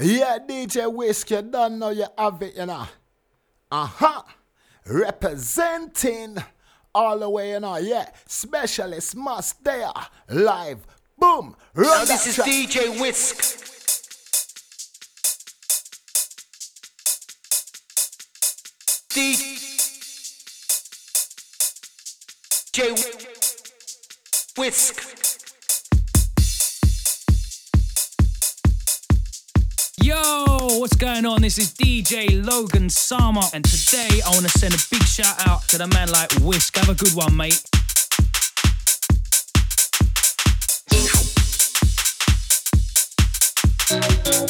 Yeah, DJ Whisk, you don't know you have it, you know. Uh-huh. Representing all the way, you know. Yeah, specialist must there. Live. Boom. Run this is track. DJ Whisk. DJ Whisk. Yo, what's going on? This is DJ Logan Sama, and today I want to send a big shout out to the man like Whisk. Have a good one, mate.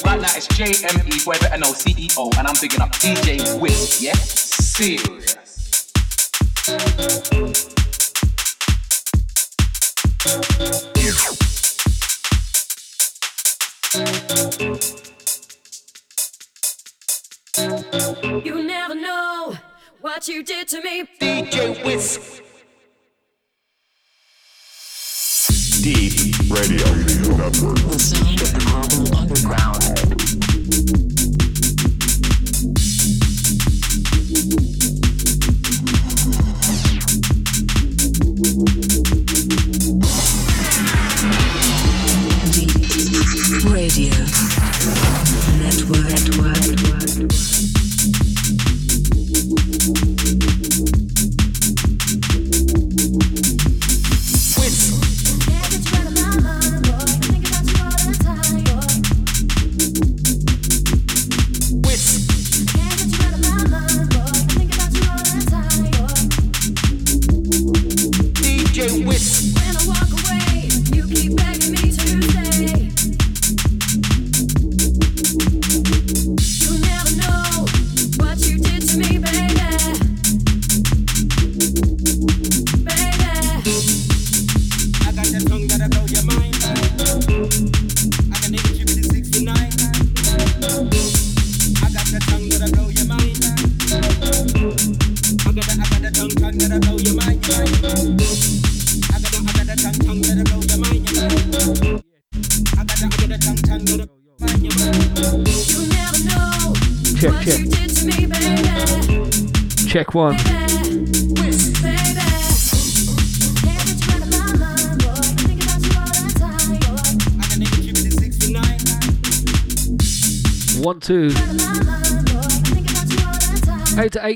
Right now it's JME, whoever I CEO, and I'm picking up DJ Whisk, yeah? Serious. What you did to me. DJ Whisk. Deep Radio Network. The sound of the global underground.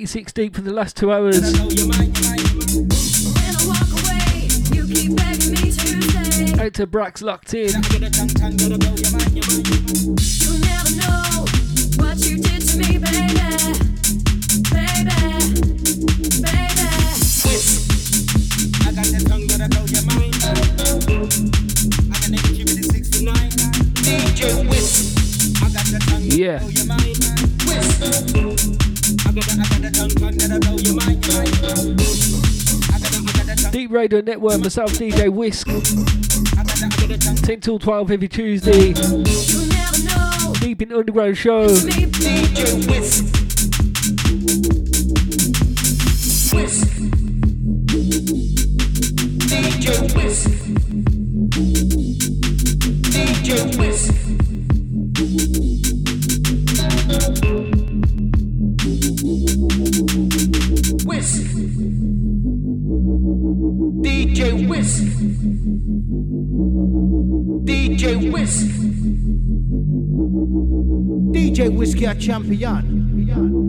86 deep for the last two hours. Eight to Brax locked in. Radio Network, myself DJ Whisk. 10 till 12 every Tuesday. Deep in Underground Show. DJ Whisk. DJ Whiskey a champion.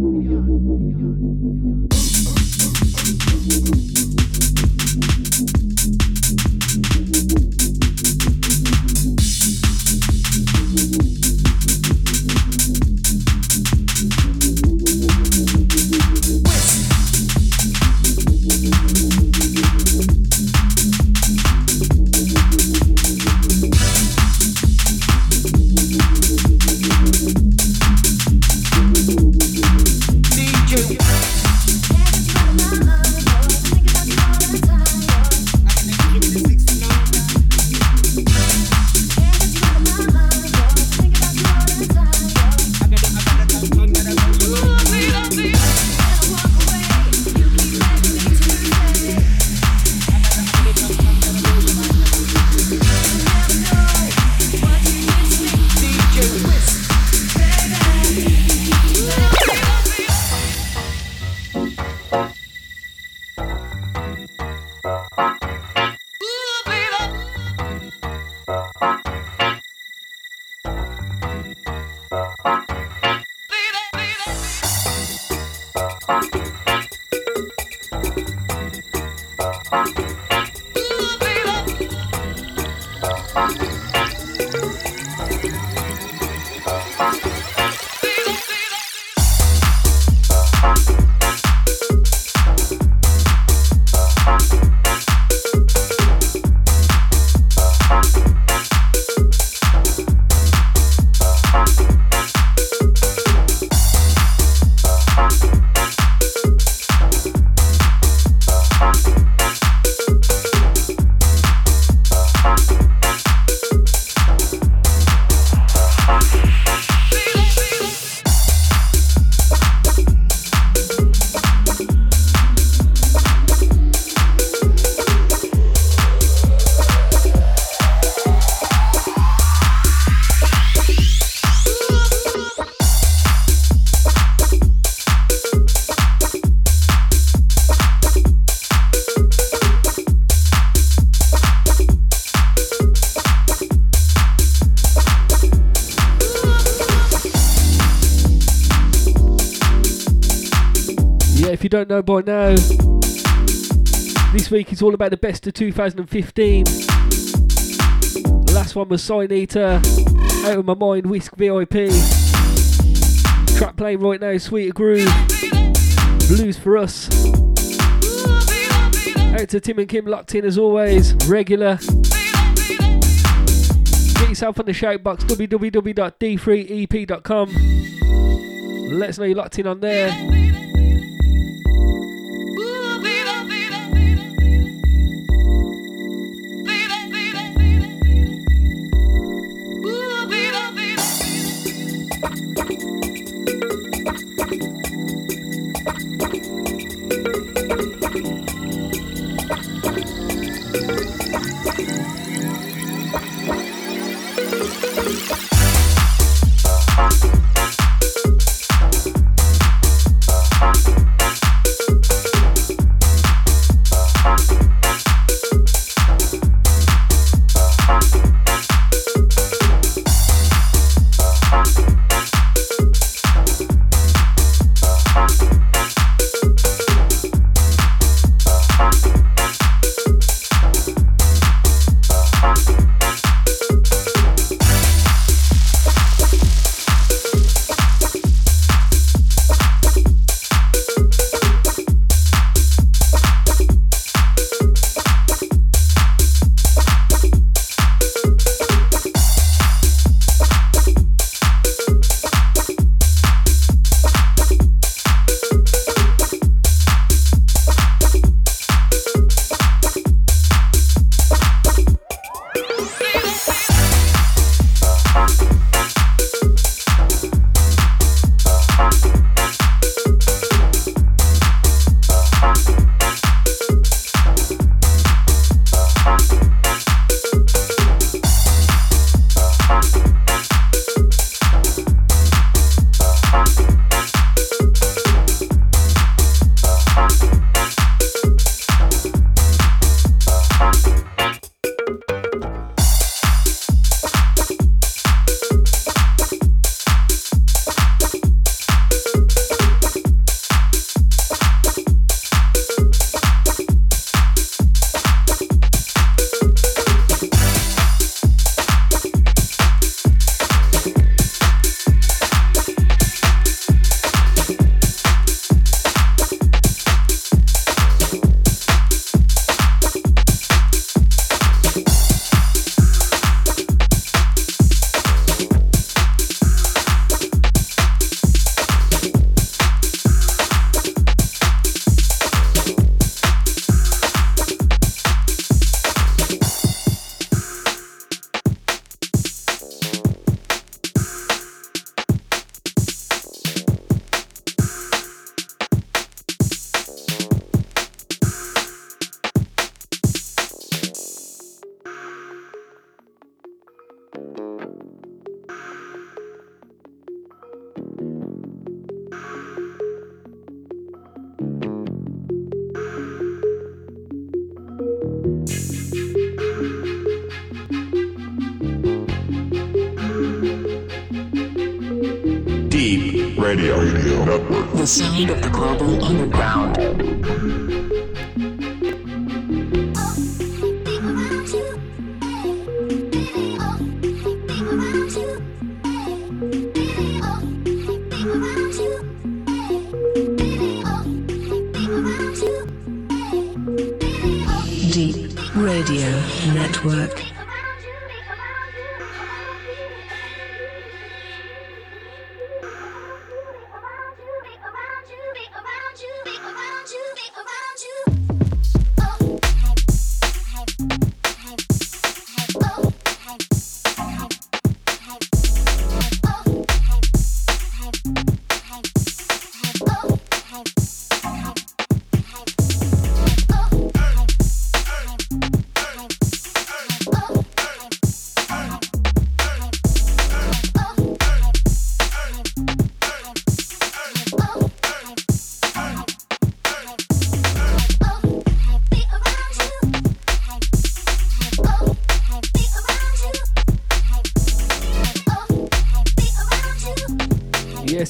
Don't know by now, this week is all about the best of 2015. The last one was Sign Eater, uh, Out of My Mind, Whisk VIP. Track playing right now, Sweeter Groove, Blues for Us. Out to Tim and Kim locked in as always, regular. Get yourself on the shout box, www.d3ep.com. Let us know you're locked in on there.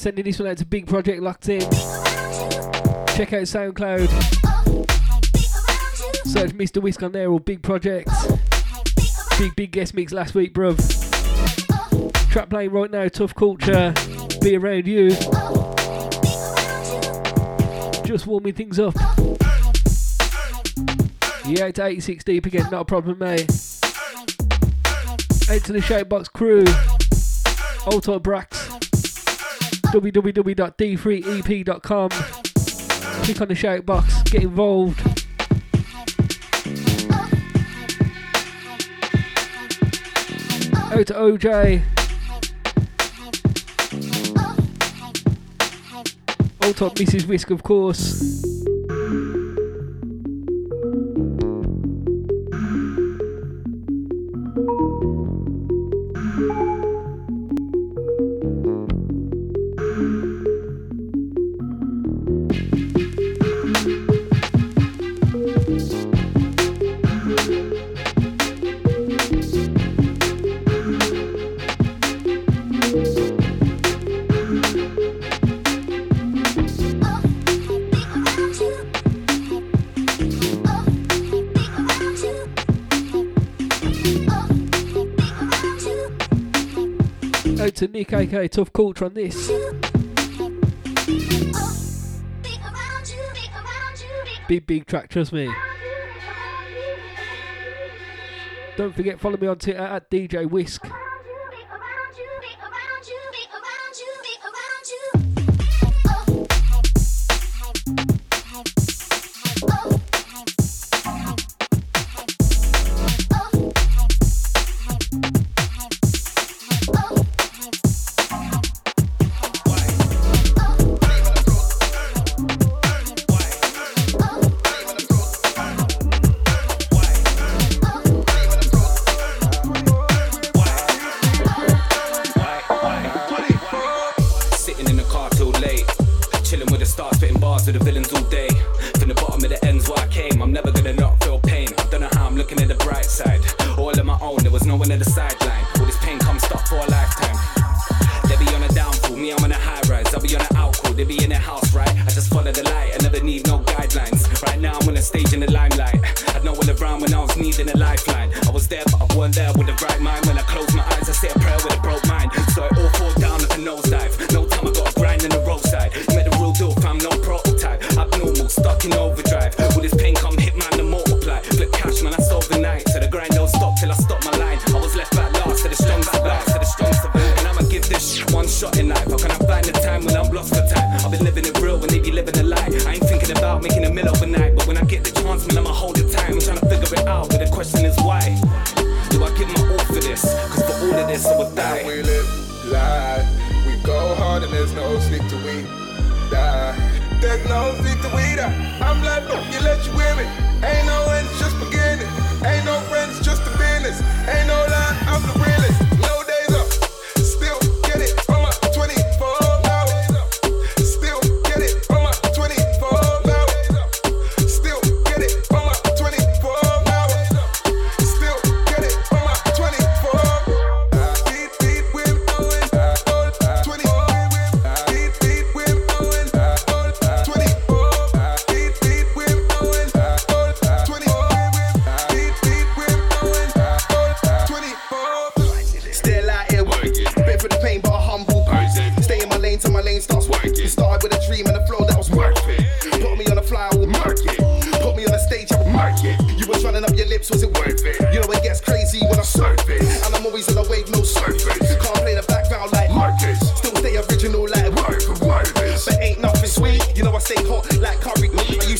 sending this one out to Big Project Locked In. Check out SoundCloud. Search Mr. Whisk on there or Big Project. Big, big guest mix last week, bruv. Trap playing right now, Tough Culture. Be around you. Just warming things up. Yeah, it's 86 deep again, not a problem, mate. Out to the Shapebox crew. Old Top Brax www.d3ep.com. Click on the shout box, get involved. Out to OJ. All top Mrs. Whisk, of course. Kk Tough Culture on this. Big, big track, trust me. Don't forget, follow me on Twitter at DJ Whisk.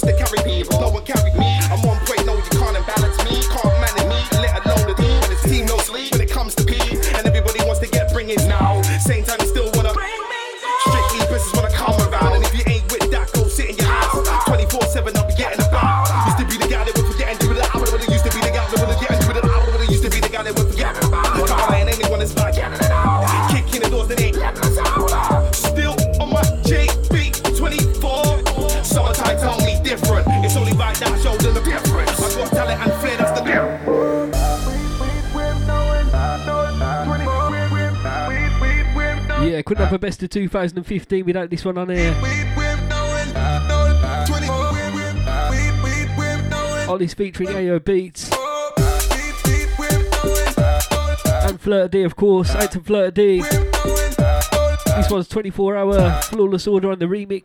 the carry people. No one carried me. Couldn't best of 2015 without this one on here. Ollie's featuring AO Beats. And Flirta D, of course. Out to Flirta D. This one's 24 hour flawless order on the remix.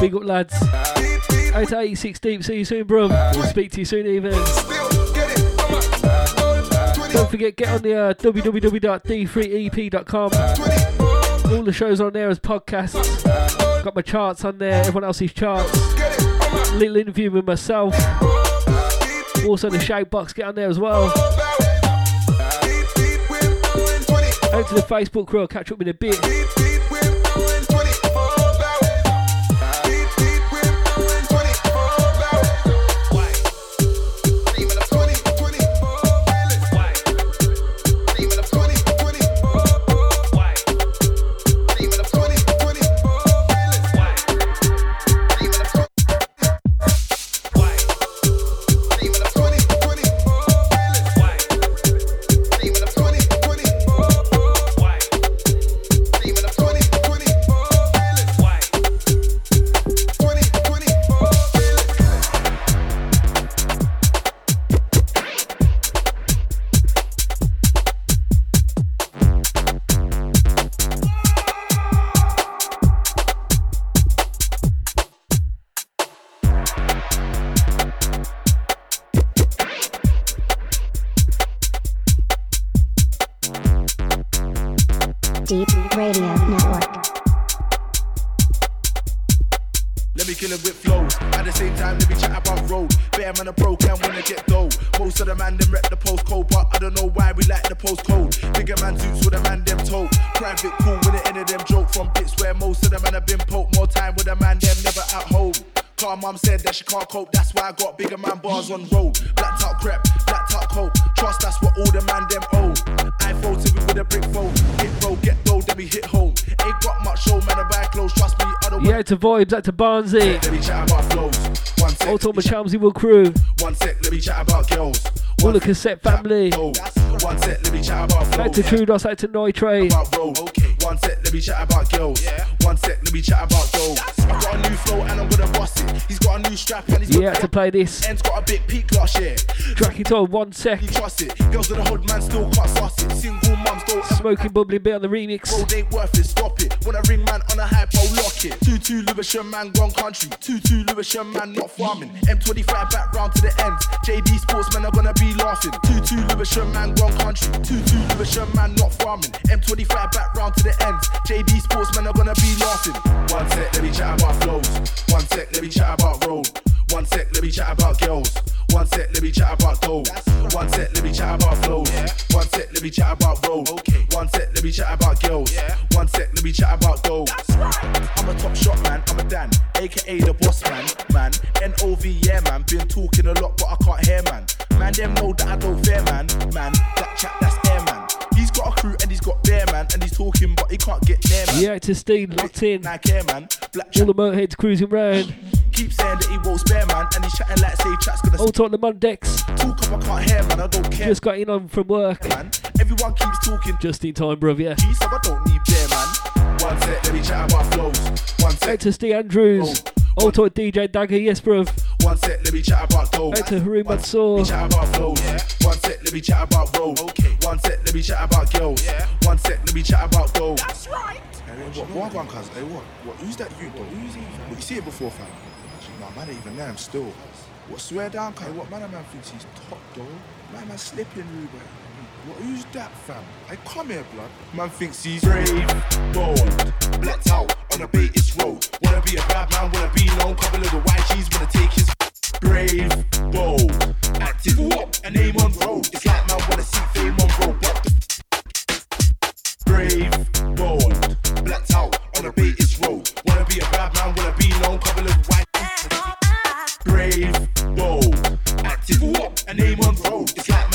Big up, lads. Out to 86 Deep. See you soon, bro. We'll speak to you soon, even. Don't forget, get on the uh, www.d3ep.com. All the shows on there as podcasts. Got my charts on there, everyone else's charts. Little interview with myself. Also the shout box, get on there as well. Out to the Facebook crew, I'll catch up in a bit. I to vibes, out to Barnsey. Let me chat about flows. One sec, All to my Chelmsy Will crew. one sec, let me chat about girls. All the cassette family. One sec, let me chat about flows. Out to Trudos, out to Nitrate. about road. One sec, let me chat about girls. One sec, let me chat about dough. I got a new flow and I'm gonna bust it. He's got a new strap and he's Yeah, got to play this. End's got a big peak last year. Track it on one sec. You trust it. Girls with a hood man still can't suss it. Single mums don't Smoking bubbly bit on the remix. Road ain't worth it, stop it. When I ring man on a hype, I'll lock it. 2-2 Lewisham man, gone country. 2-2 Lewisham man, not farming. M25 back round to the ends. JD Sportsmen are gonna be laughing. 2-2 Lewisham man, gone country. 2-2 Lewisham man, not farming. M25 back round to the ends. JD Sportsmen are gonna be laughing. One sec, let me chat about flows. One sec, let me chat about road. One sec, let me chat about girls. One sec, let me chat about dough. One sec, let me chat about flows. One sec, let me chat about road. One sec, let me chat about girls. One sec, let me chat about dough. I'm a top shot man, I'm a Dan, aka the boss man, can't get near man. Yeah, to Steve, locked in. Like air man, black All the motorheads cruising round. keep saying that he won't spare man, and he's chatting like say chat's gonna All Tottenham on decks. talk up. I can't hear man, I don't care. Just got in on from work. man. Everyone keeps talking. Just in time, bruv, yeah. Peace, I don't need bear man. One sec, let me chat about flows. One Out sec, to Steve Andrews. Oh. All to DJ Dagger, yes, bruv. one sec, let me chat about dough. Out to Haroon Let me chat about flows. One sec, let me chat about road. One sec, let me chat about girls. One sec, let me chat about dough. That's right. What, what one, cuz? Hey, what? What? Who's that you, though? Who's he? What, you see it before, fam? Nah, man, ain't even there, I'm still. What, swear down, cuz? What, man, man thinks he's top, though? Man, man, slipping, Ruben. What, who's that, fam? Hey, come here, blood. Man thinks he's brave, bold, blacked out on a Baitis road. Wanna be a bad man, wanna be known. Couple of the white cheese, wanna take his brave, bold, active, a name on road. It's like man wanna see fame on road. What the brave, bold, out on a Baitis road. Wanna be a bad man, wanna be known. Couple of white brave, bold, active, a name on road. It's like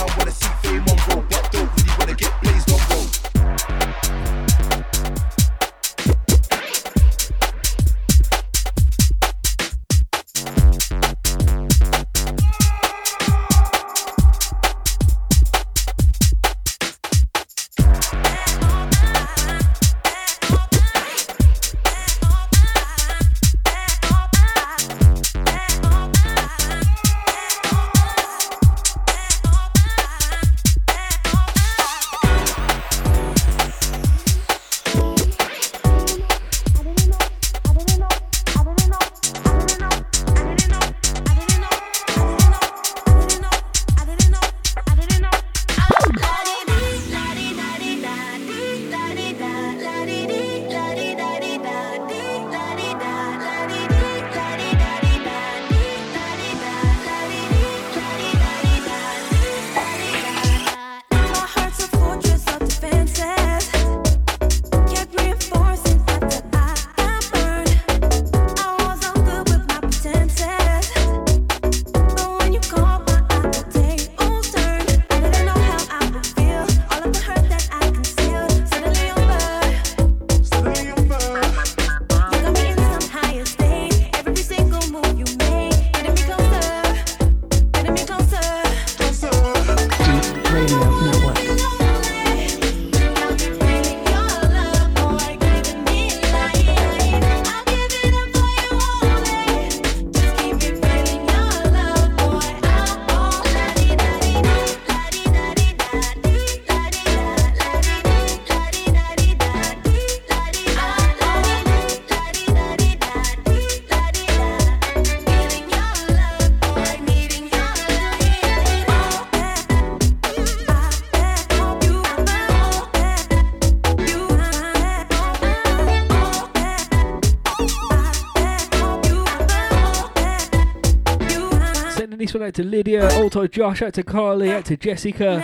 Lydia, also Josh, out to Carly, out to Jessica.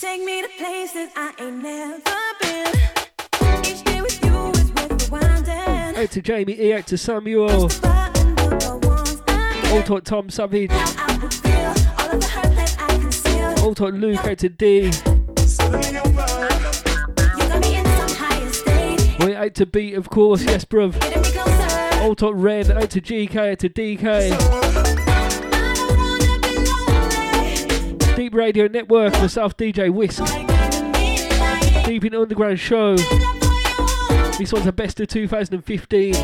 Take me to places I ain't never been. Each day with you is worth rewinding. Out to Jamie E, out to Samuel. All talk Tom Savage. All talk Luke, out to D. Wait, out to Beat, of course, yes, bruv. All talk Red, out to GK, out to DK. Deep Radio Network, myself, DJ Whisk. Deep in Underground Show. This one's the best of 2015.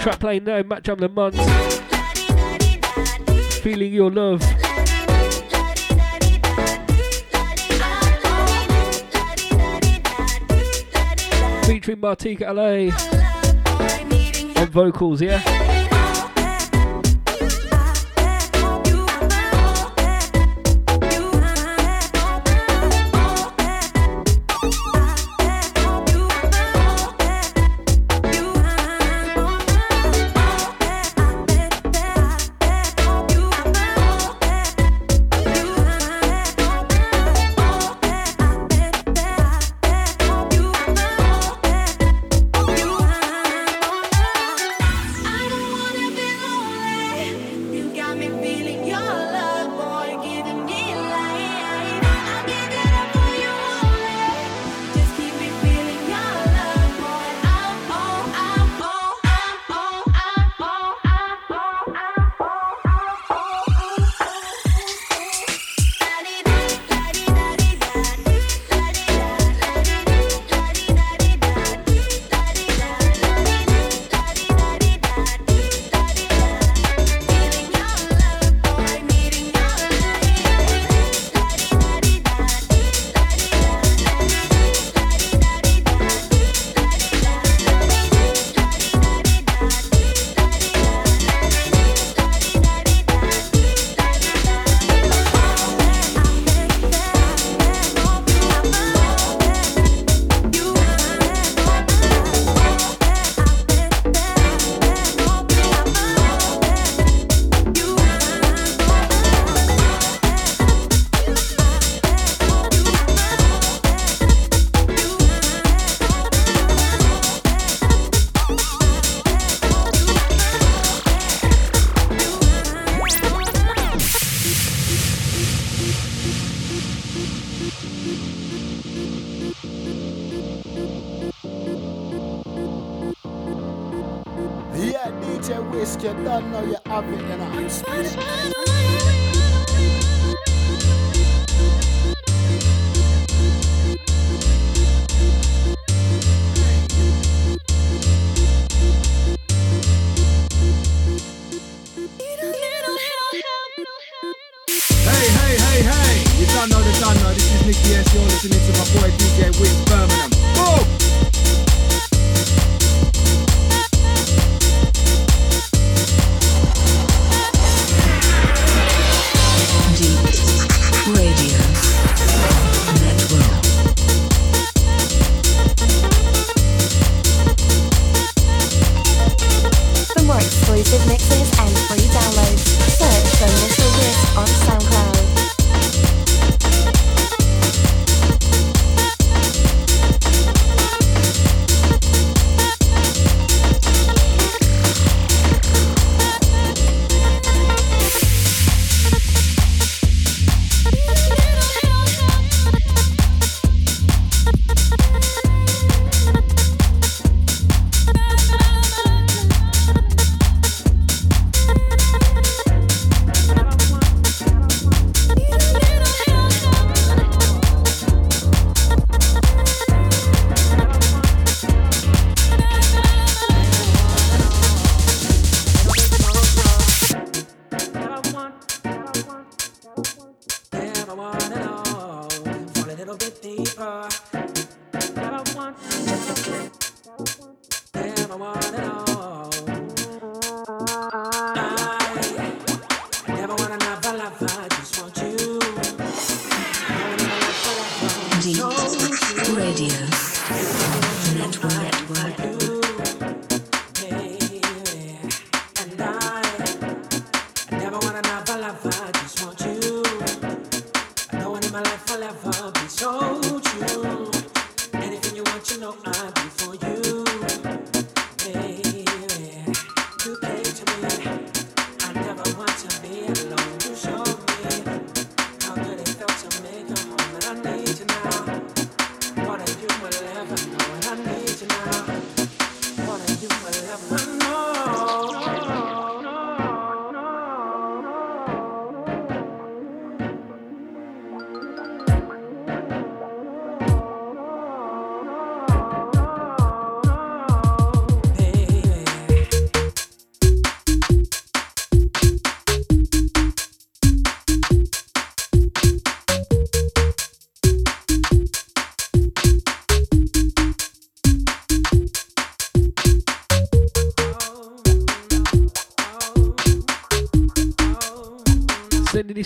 Track playing now, Matt Jam Lamont. Feeling your love. Featuring Martika LA on vocals, yeah?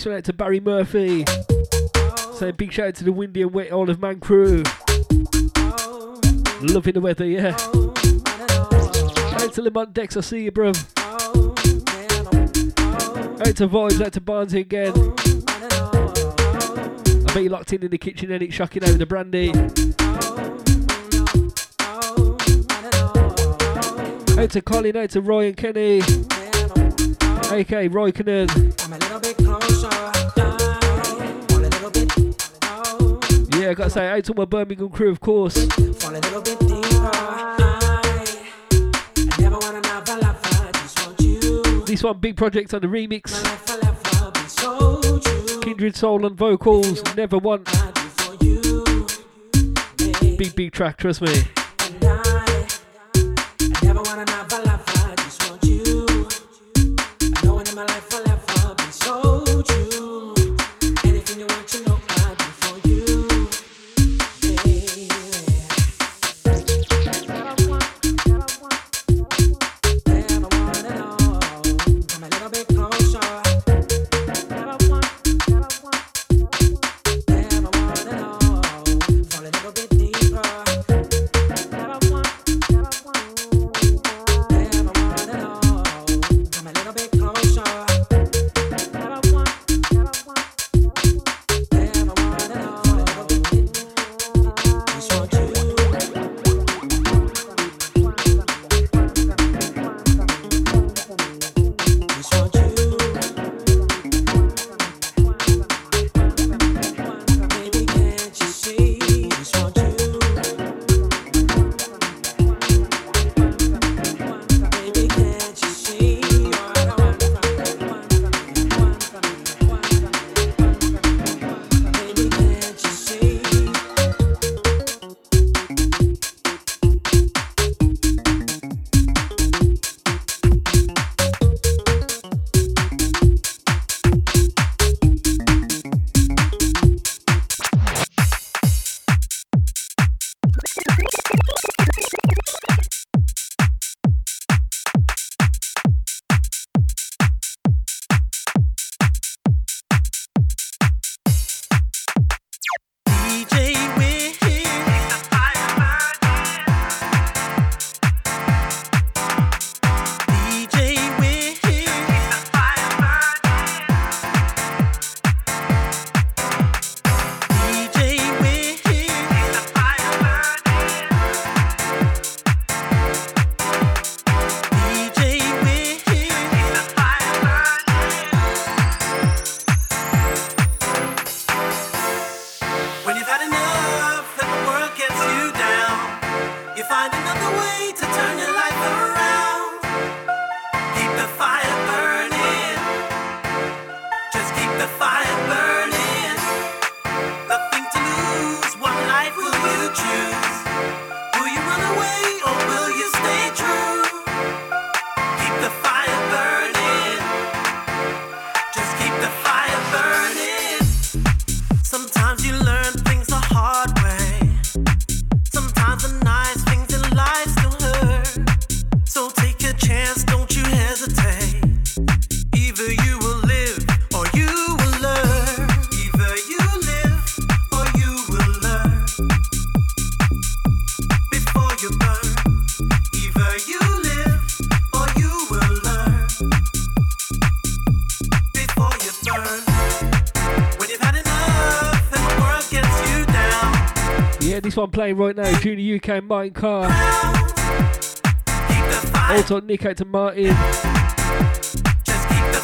One out to Barry Murphy. Saying big shout out to the Windy and Wet Isle of Man crew. Loving the weather, yeah. Shout Out to Lamont Dex, I see you, bruv. Out to Vibes, out to Barnesy again. I bet you locked in in the kitchen and it's shocking over the brandy. Out to Colin, out to Roy and Kenny. AK Roy Cannon. I gotta say, out to my Birmingham crew, of course. This one, big project on the remix. Kindred Soul and vocals, never one. Big, big track, trust me. Playing right now, Junior UK Martin Carr. Also, Nick out to Martin.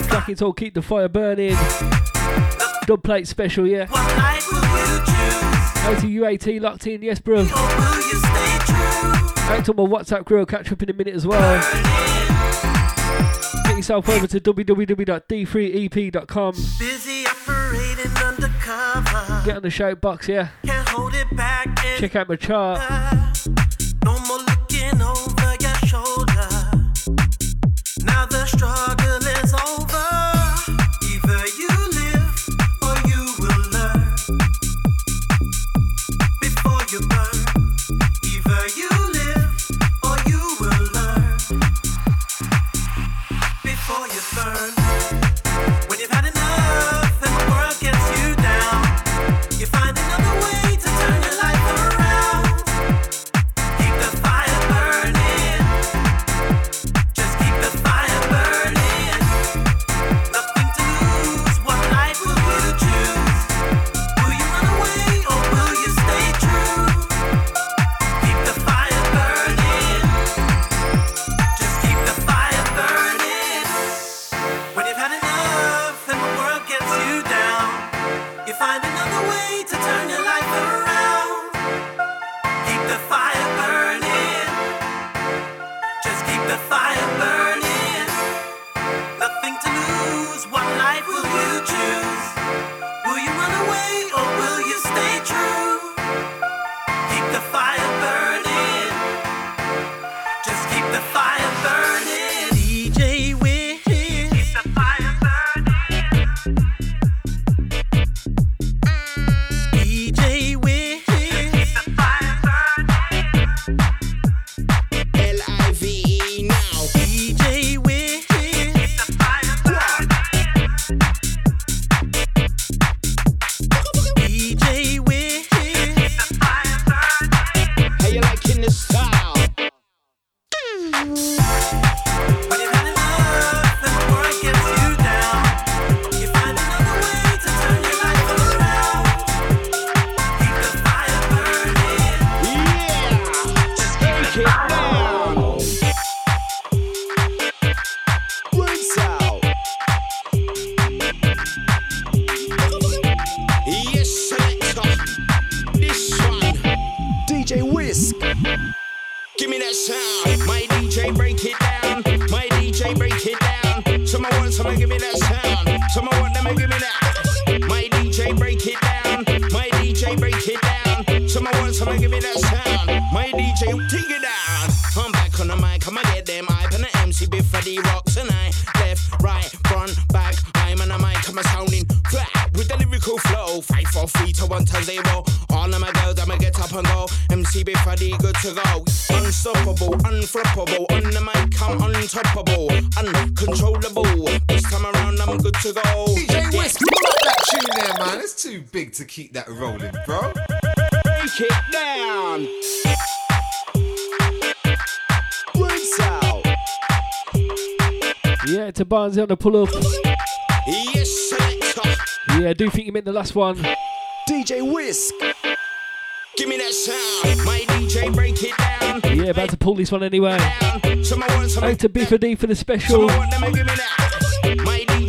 Back it's all keep the fire burning. Dub plate special, yeah. Out to UAT locked in, yes, bro. Out to my WhatsApp crew, I'll catch up in a minute as well. Get yourself over to www.d3ep.com. Busy operating undercover. Get on the shout box, yeah. Check out my chart. To keep that rolling, bro. Break it down. Rinse out. Yeah, to Barnsley on the pull up. Yes, selector. Yeah, I do think you meant the last one. DJ Whisk. Give me that sound. My DJ break it down. Yeah, about to pull this one anyway. Someone want someone. Out to Biffy D for the special.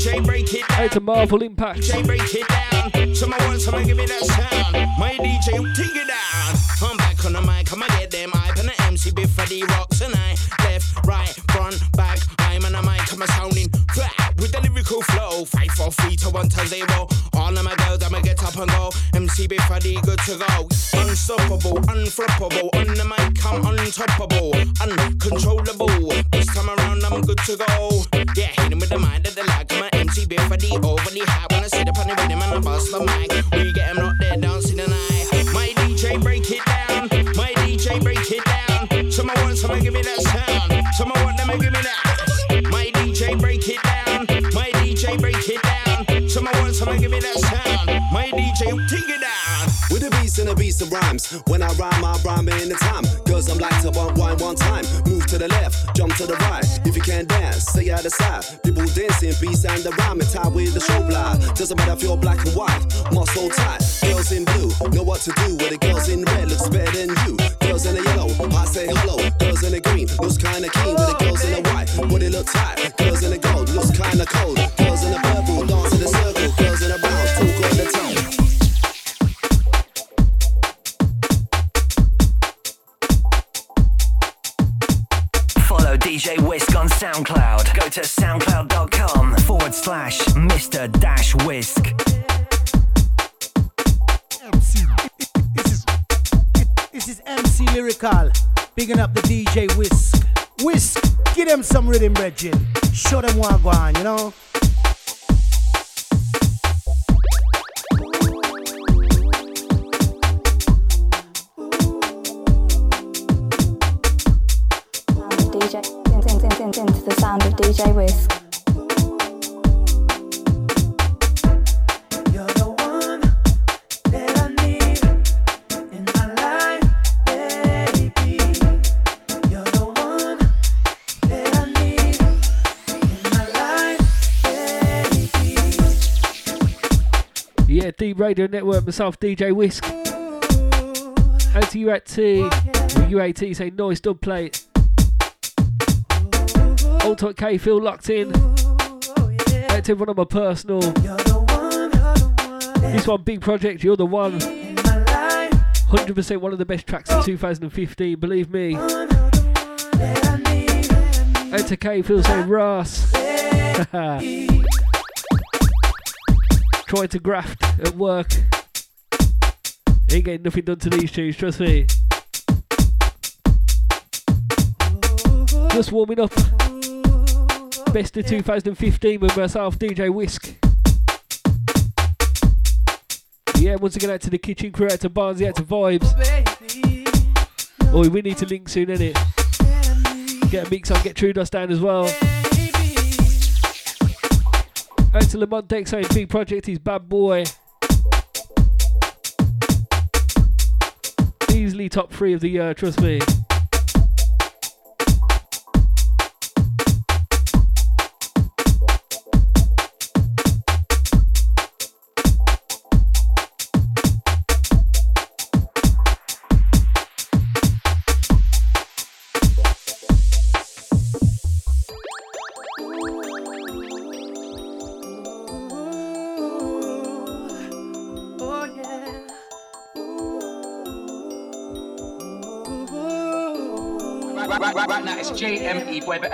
DJ break it down. Out to Marvel Impact. DJ break it down. Someone want someone give me that sound. My DJ take it down. I'm back on the mic. I'ma get them hype and the MC before the rocks and I left, right, front, back. I'm on the mic. I'm a sounding flat with the lyrical flow. Five, four, three to one to zero. All of my girls, I'ma get up and go. MC before the good to go. Unstoppable, unflappable. On the mic, I'm untoppable, uncontrollable. This time around, I'm good to go. A MC before the overly. When I sit up on the rhythm and I bust the mic, we get him out there dancing tonight. My DJ break it down. My DJ break it down. Someone want someone give me that sound. Someone want them to give me that. My DJ break it down. My DJ break it down. Someone want someone give me that sound. My DJ take it down. With a beast and a beast of rhymes. When I rhyme, I rhyme in the time. Girls, I'm like to bump wine one time. Move to the left, jump to the right. If you can't dance, stay out the side. People dancing, beats and the rhyme. And tie with the show blind. Doesn't matter if you're black and white, muscle tight. Girls in blue, know what to do. With the girls in red, looks better than you. Girls in the yellow, I say hello. Girls in the green, looks kinda keen. DJ Whisk on SoundCloud. Go to soundcloud.com forward slash Mr. Dash Whisk. This is MC Lyrical, bigging up the DJ Whisk. Whisk, give them some rhythm, Reggie. Show them what go on, you know. Into, into, into, into the sound of DJ Whisk. Yeah, D3EP Radio Network, myself, DJ Whisk. Out to you at T. With UAT, say nice dub plate. Top K, feel locked in. To everyone on my personal. This one, big project, you're the one. 100% one of the best tracks of 2015, believe me. Out to K, feel say Ross. Trying to graft at work. Ain't getting nothing done to these tunes, trust me. Just warming up. Best of 2015 with myself, DJ Whisk. Yeah, once again out to the kitchen crew, out to Barnsley, out to Vibes. Oh, we need to link soon, innit? Get a mix on, get True Dust down as well. Out to Lamont Dex saying big project, he's bad boy. Easily top three of the year, trust me.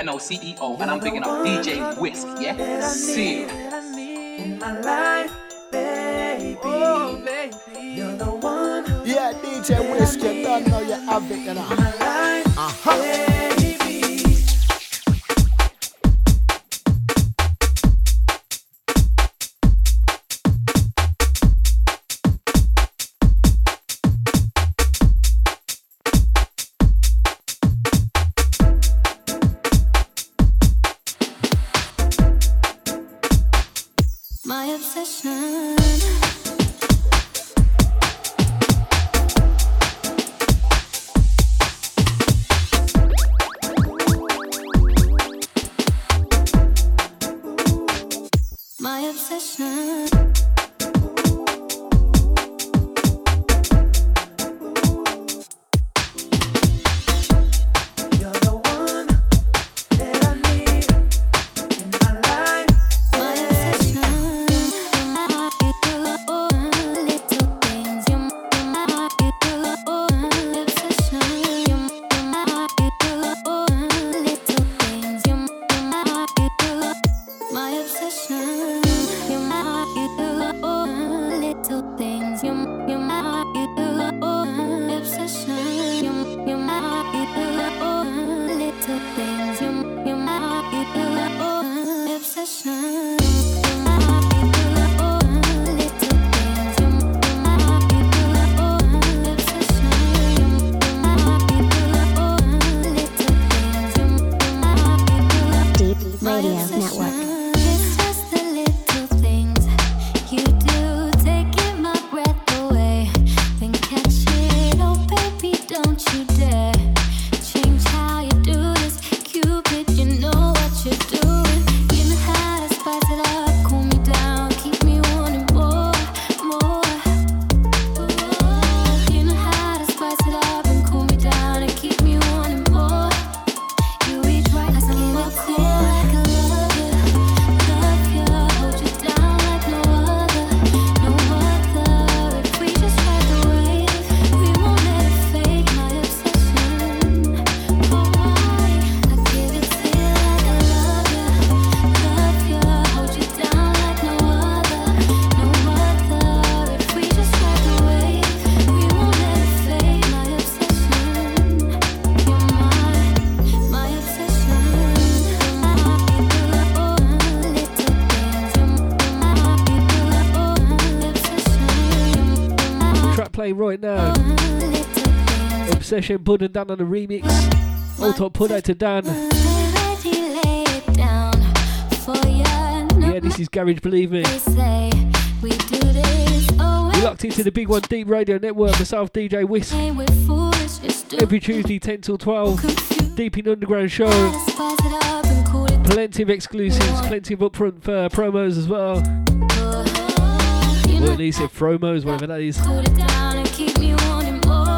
no CEO, and I'm thinking of DJ Whisk, yeah? see. In my life, baby. Oh, baby. You're the one. Yeah, DJ Whisk, you don't know you have it, you know. Uh huh. Put Bud and on the remix. Also put out to Dan. Yeah, this is Garage, believe me. We locked into the Big One D3EP Radio Network, myself, DJ Whisk. Every Tuesday, 10 till 12, Deep in Underground Show. Plenty of exclusives, plenty of upfront uh, promos as well. Or at least promos, whatever that is.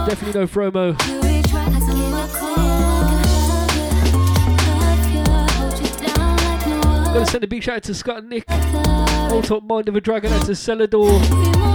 Definitely no promo. Gotta send a big shout out to Scott and Nick. All top mind of a dragon out to Celador.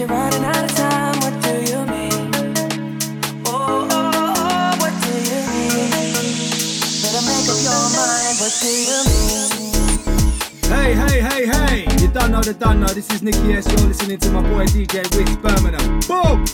Hey, hey, hey, hey! You don't know the done know. This is Nicky S. You're listening to my boy DJ Whisk Birmingham. Boom!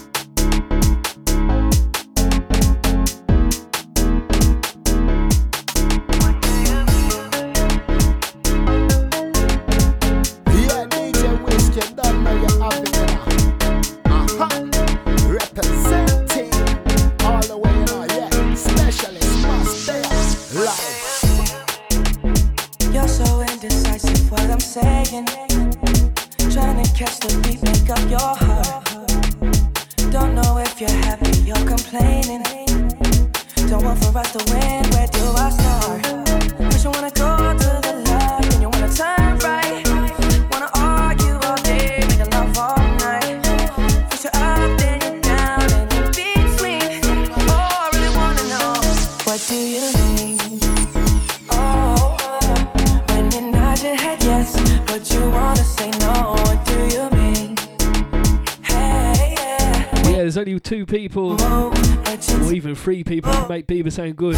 Bieber sound good.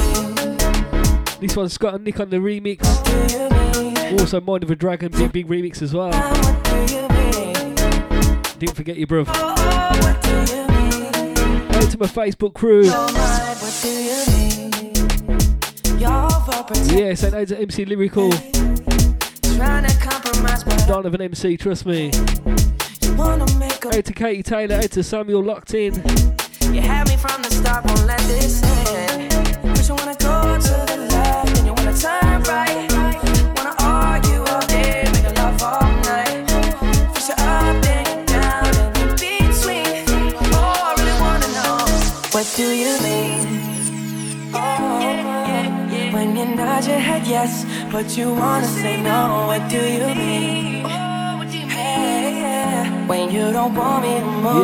This one's got a Nick on the remix. Also, Mind of a Dragon, big, big remix as well. Didn't forget you, bruv. Out to my Facebook crew. Yeah, send out to MC Lyrical. Don't have an MC, trust me. Out to Katie Taylor, out to Samuel Locked In. You had me from the start, won't let this end. Yes, but you wanna say no. What do you mean? Hey, yeah. When you don't want me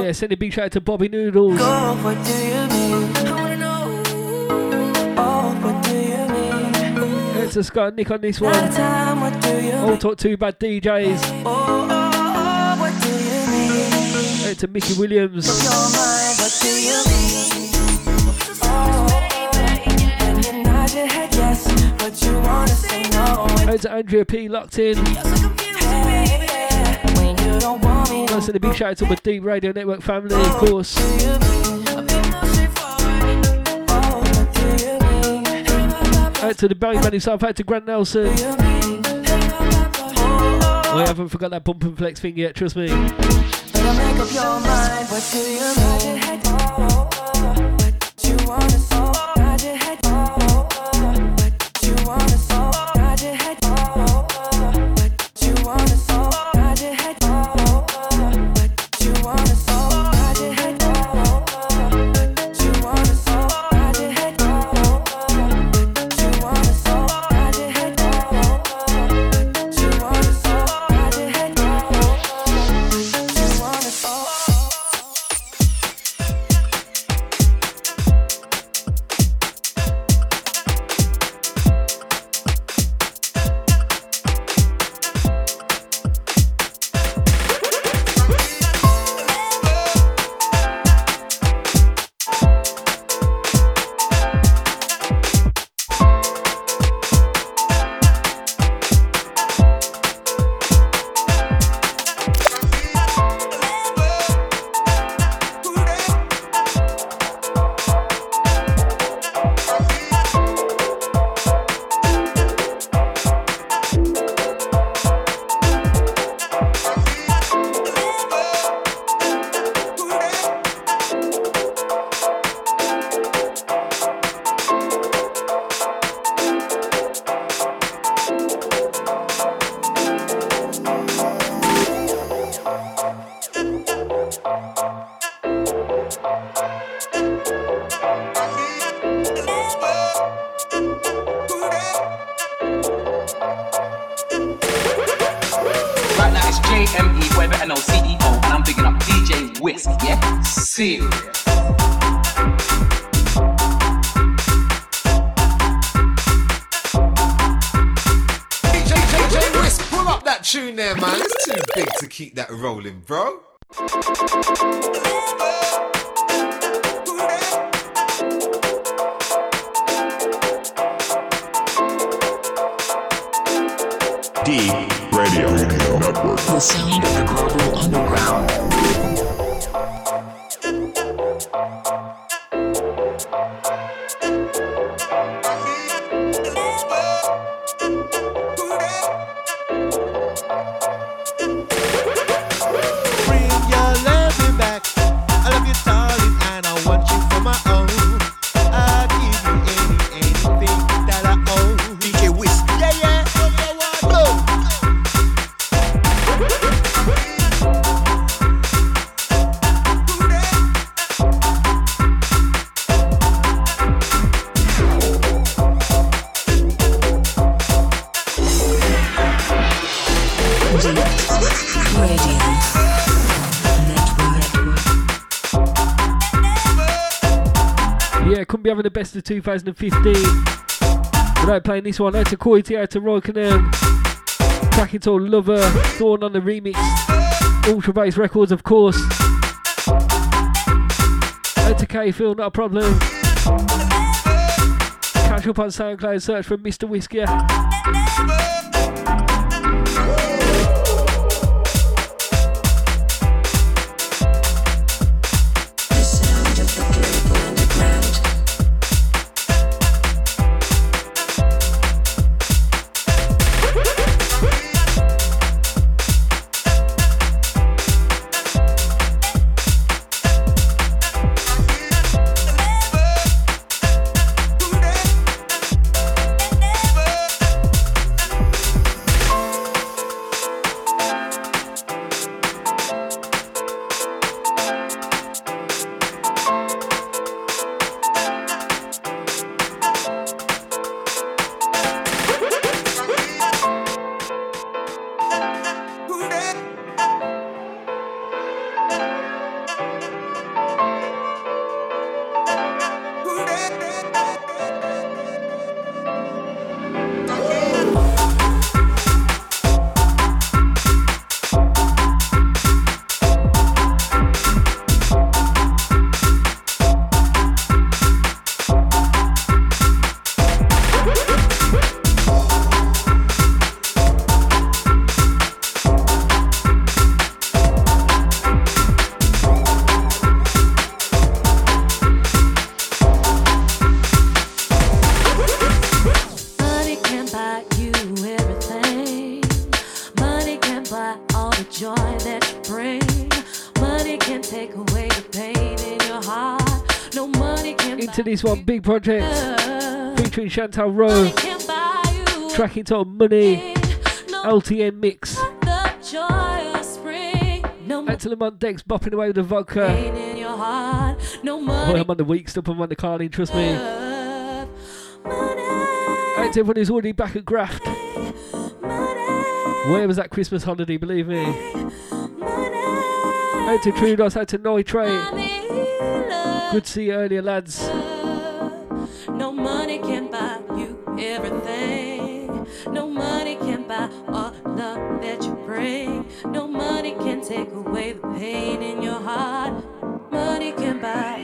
to. Yeah, send a big shout out to Bobby Noodles. Go, what do you mean? I wanna know. Oh, what do you mean? To Scott and Nick on this one. time, what do you All mean? talk two bad DJs. Oh, oh, oh, what do you mean? To Mickey Williams. Wanna say no. Out to Andrea P. Locked in. Hey, yeah. When you don't want me to Nice and a big shout out to my D3EP Radio Network family, of course. Out to the Bang Man himself, out to Grant Nelson. I haven't forgot that bump and flex thing yet, trust me. The best of 2015 without playing this one. Out to Coity, out to Roy it all Lover, Dawn on the remix. Ultra Bass Records, of course. Out to K Phil, not a problem. Catch up on SoundCloud, search for Mr. Whiskey. Joy that you bring. Money can take away the pain in your heart. No money can Into this one, big project featuring Chantal Rowe. Track entitled Money, LTN Mix. the joy of spring. No Out to the Mondex, bopping away with the vodka. pain in your heart. No oh, Boy. I'm on the weak stuff, I'm on the Carling, trust me. Out to everyone who's already back at Graft. Where was that Christmas holiday, believe me? Out to Trudos, out to Nitrate. Good to see you earlier, lads. No money can buy you everything. No money can buy all love that you bring. No money can take away the pain in your heart. Money can buy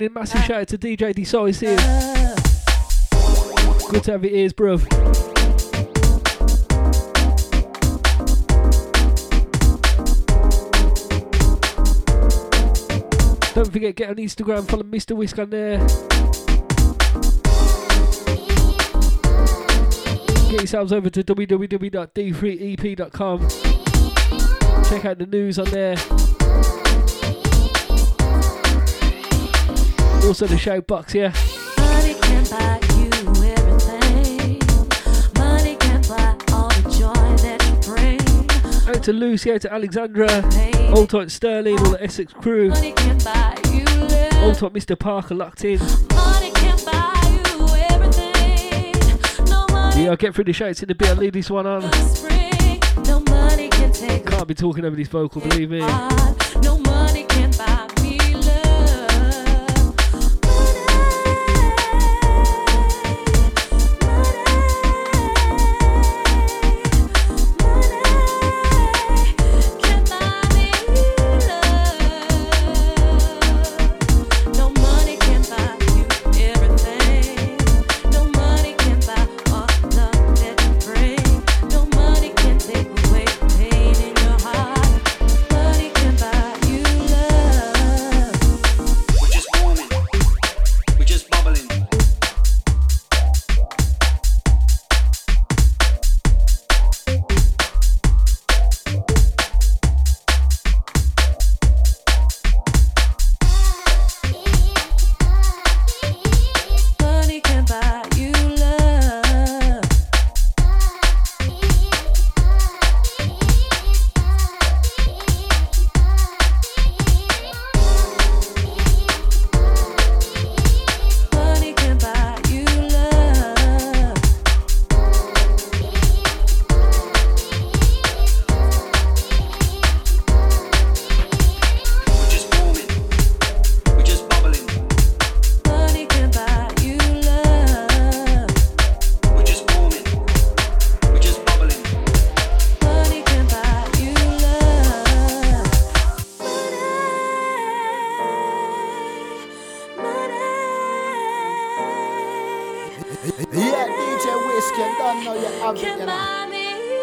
Sending massive shout out to DJ Decisive. Good to have your ears, bruv. Don't forget, get on Instagram, follow Mr. Whisk on there. Get yourselves over to www.d3ep.com. Check out the news on there. Also the shout box, yeah. Money can buy you everything. Money can buy all the joy that you bring. Out to Lucy, out to Alexandra, Old Tight Sterling, all the Essex crew. Money can buy you love. Old Tight Mr. Parker locked in. Money can buy you everything. No money Yeah, I'll get through the shouts in a bit. I'll leave this one on. spring. No can take Can't be talking over this vocal, believe me. No money can buy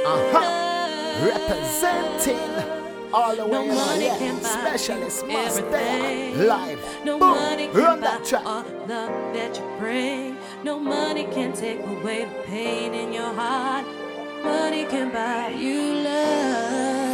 Uh-huh. Representing all the way, you know, yeah. Specialist must stay live. No Boom, money run can that buy track. all love that you bring. No money can take away the pain in your heart. Money can buy you love.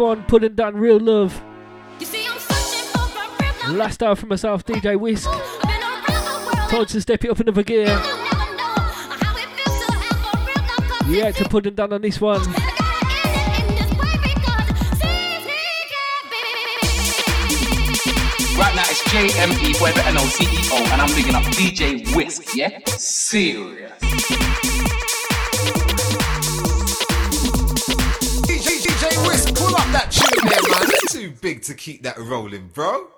one, putting Down Real Love. See, real Last hour for myself, DJ Whisk. Time to step it up another gear. Yeah, to putting Down on this one. Right now it's JME, Forever NOCEO, and I'm picking up DJ Whisk, yeah? Serious. Go.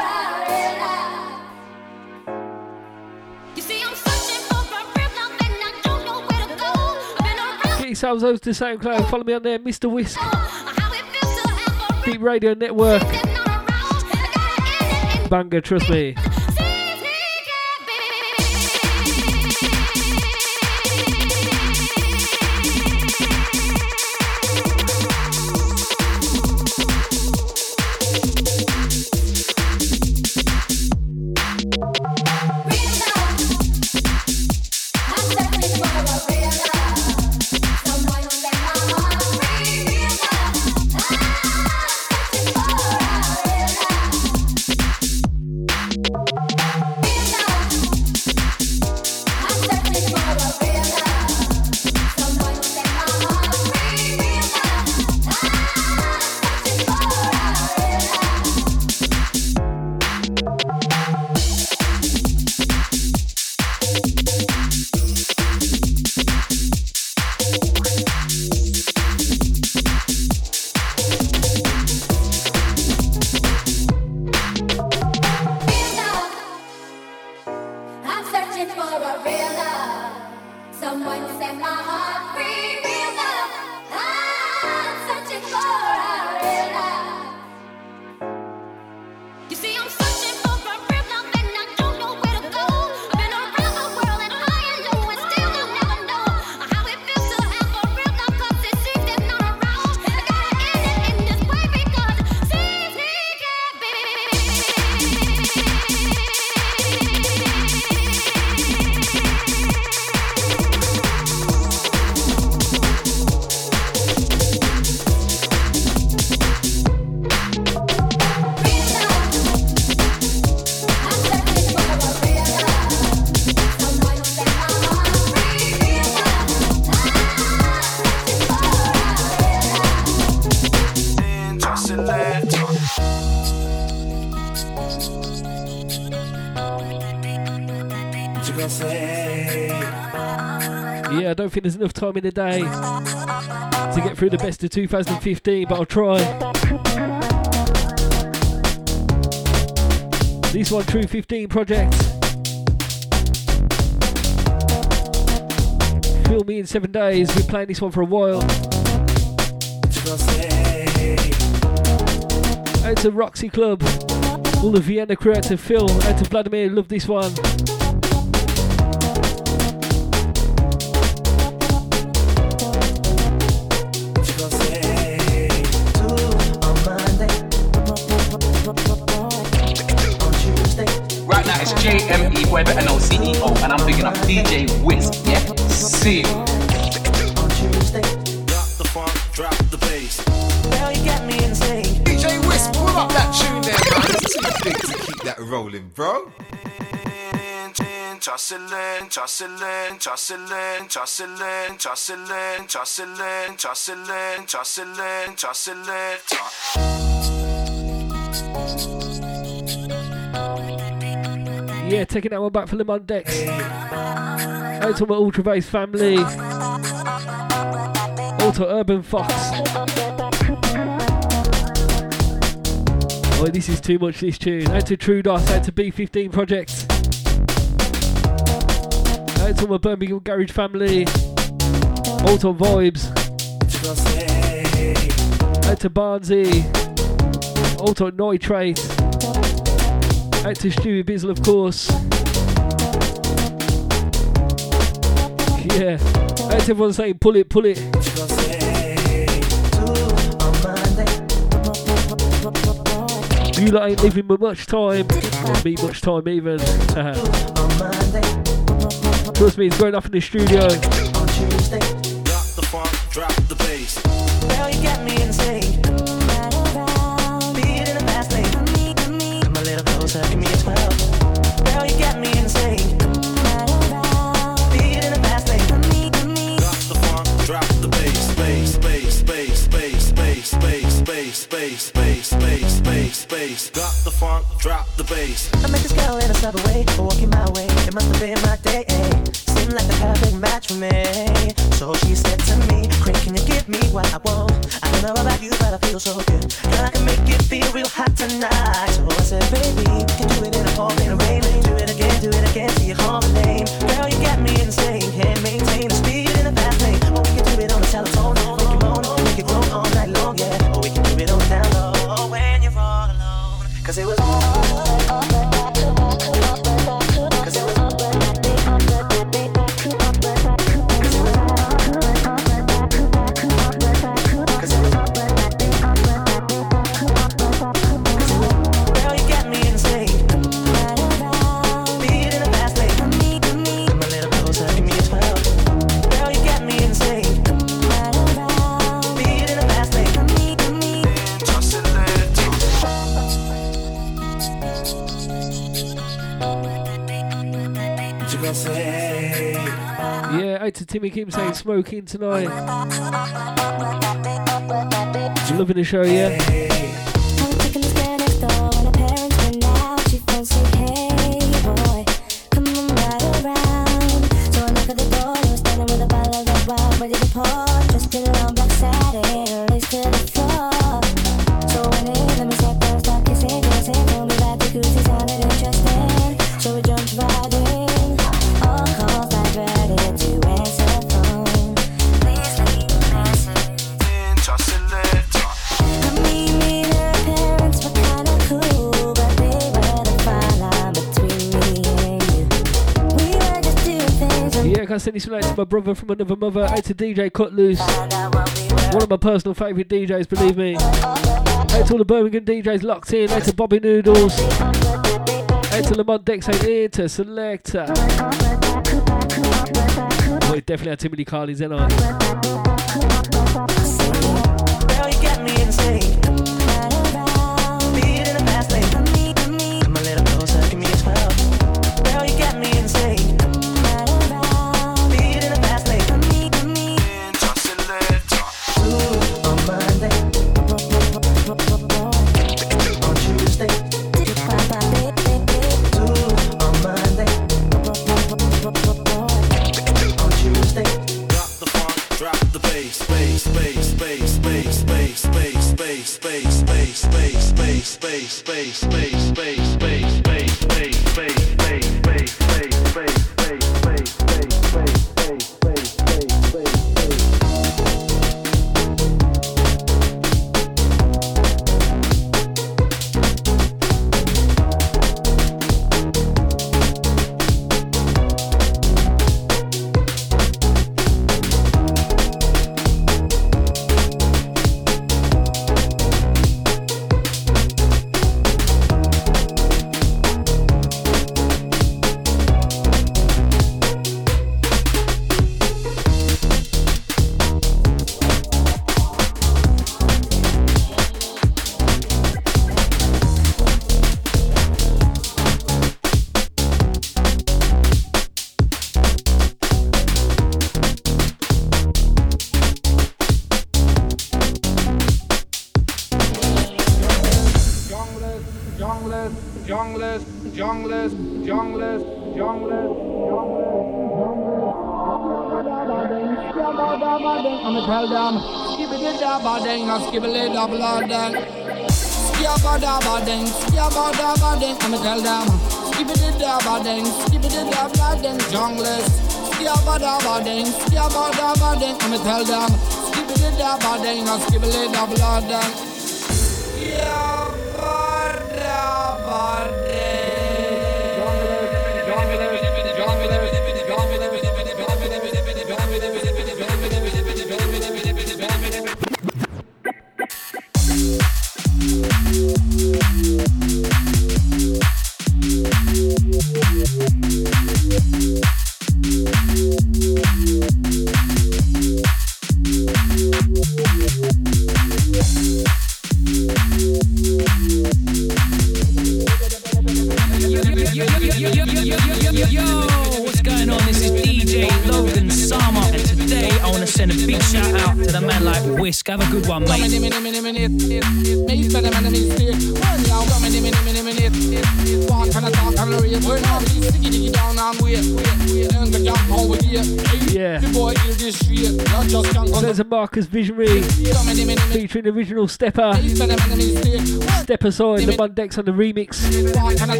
I've been around. Get yourselves over to SoundCloud. Follow me on there, Mr. Whisk. D3EP Radio Network. Banger, trust me. Enough time in the day to get through the best of 2015, but I'll try. This one, True 15 Project. Feel me in seven days. We've been playing this one for a while. Out to Roxy Club. All the Vienna crew out to Phil, out to Vladimir. Love this one. JME, boy better know CEO, and I'm bigging up DJ Whisk, yeah? Serious. Drop the funk, drop the bass. Girl, you get me insane. DJ Whisk, pull up that tune there, man. It's too big to keep that rolling, bro. Jocelyn, Jocelyn, Jocelyn, Jocelyn, Jocelyn, Jocelyn, Jocelyn, Jocelyn, Jocelyn. Yeah, taking that one back for them on decks. Out to my Ultra Bass family. Ultra Urban Fox. Oh, this is too much, this tune. Out to True DOS, out to B15 Project. Out to my Birmingham Garage family. Ultra Vibes. Out to Barnsey. Ultra Nitrate. Active to Stewie Bizzle, of course. Yeah. Out everyone saying, pull it, pull it. You like ain't leaving me much time. Not me much time even. Trust me, he's going up in the studio. I met this girl in a subway, walking my way. It must have been my day. Eh? Seemed like the perfect match for me. So she said to me, Craig, can you give me what I want? I don't know about you, but I feel so good. Girl, I can make it feel real hot tonight. think keep saying smoking tonight. Loving the show, yeah? my brother from another mother. It's to DJ Cut Loose. One of my personal favourite DJs, believe me. It's to all the Birmingham DJs locked in. It's to Bobby Noodles. It's to Lamont Dex. Out here to Selector. Oh, we definitely had too many Carlys in on. Girl, you get me insane. junglist. Skibba dabba ding, skibba dabba ding, let me tell them. Skibbity dabba ding, and skibbity dabba ding. Featuring original Stepper. Stepper sign the Mundex on the remix.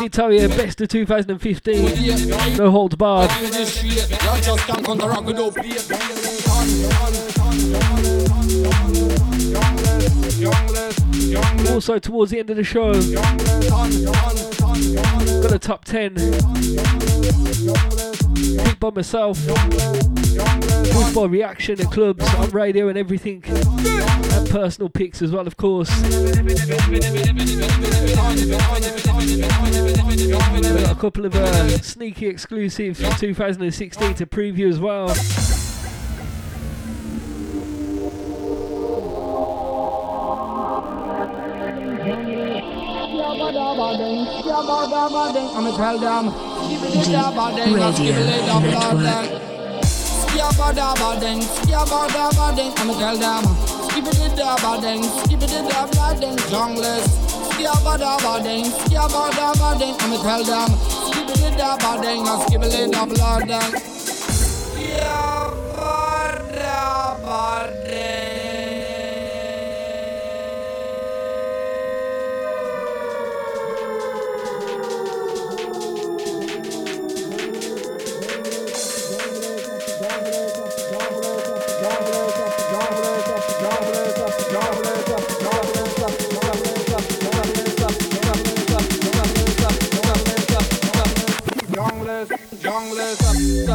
You best of 2015. No holds barred. Also towards the end of the show, got a top 10. Picked by myself. By reaction at clubs, on radio and everything. And personal picks as well, of course. We've Got a couple of uh, sneaky exclusives from 2016 to preview as well. Tell them, give give Skibba dabba ding, skibba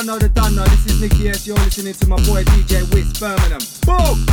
don't know the done know. This is Nicky S. You're listening to my boy DJ Wiz Birmingham. Boom!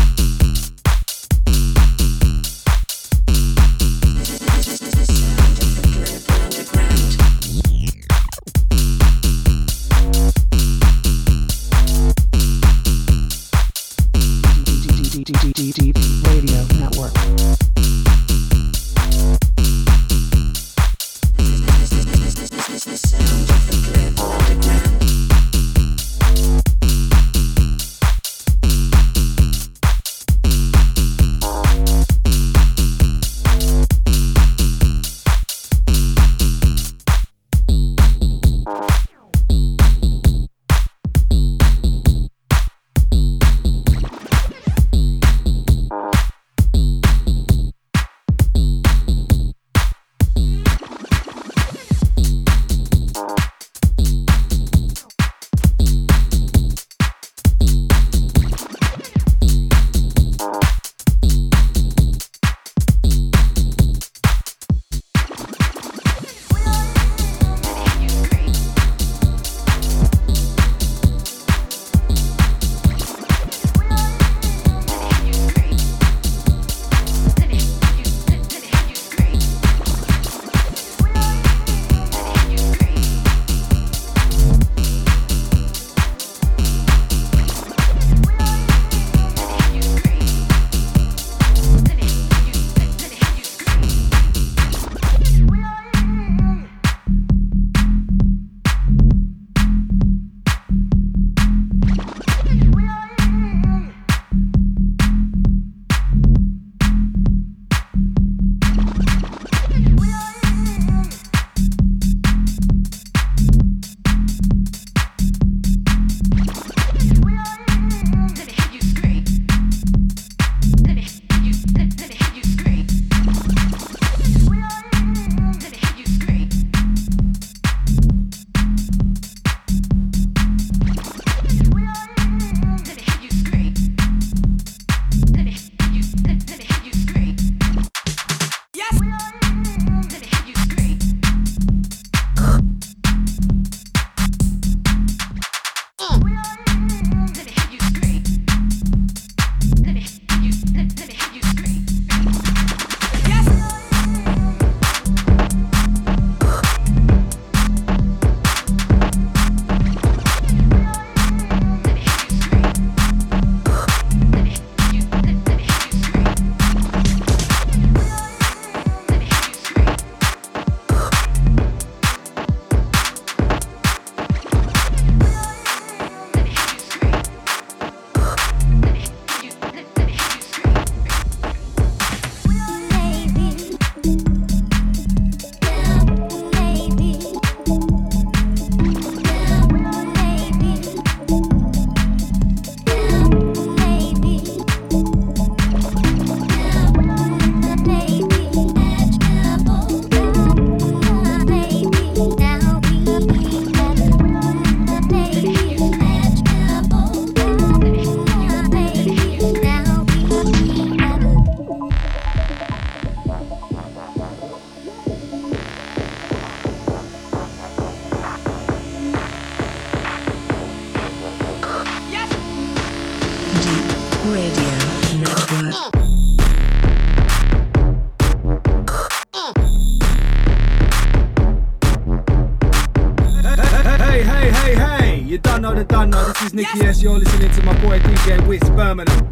This is S. You're listening to my boy DJ Wiz Birmingham.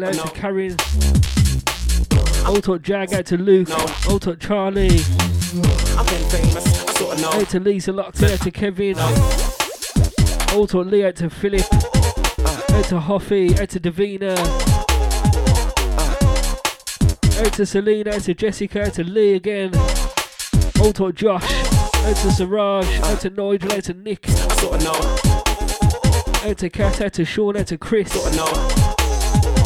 Talk out to Karen. Old Jag, out to Luke. Old talk Charlie. I've been famous, I sorta know. Out to Lisa Lockton, out to Kevin. Old talk Lee, out to Philip. Out to Hoffy, out to Davina. Out to Selena, out to Jessica, out to Lee again. Talk Josh. Out to Siraj, out to Nigel, out to Nick. Out to Kat, out to Sean, out to Chris. Out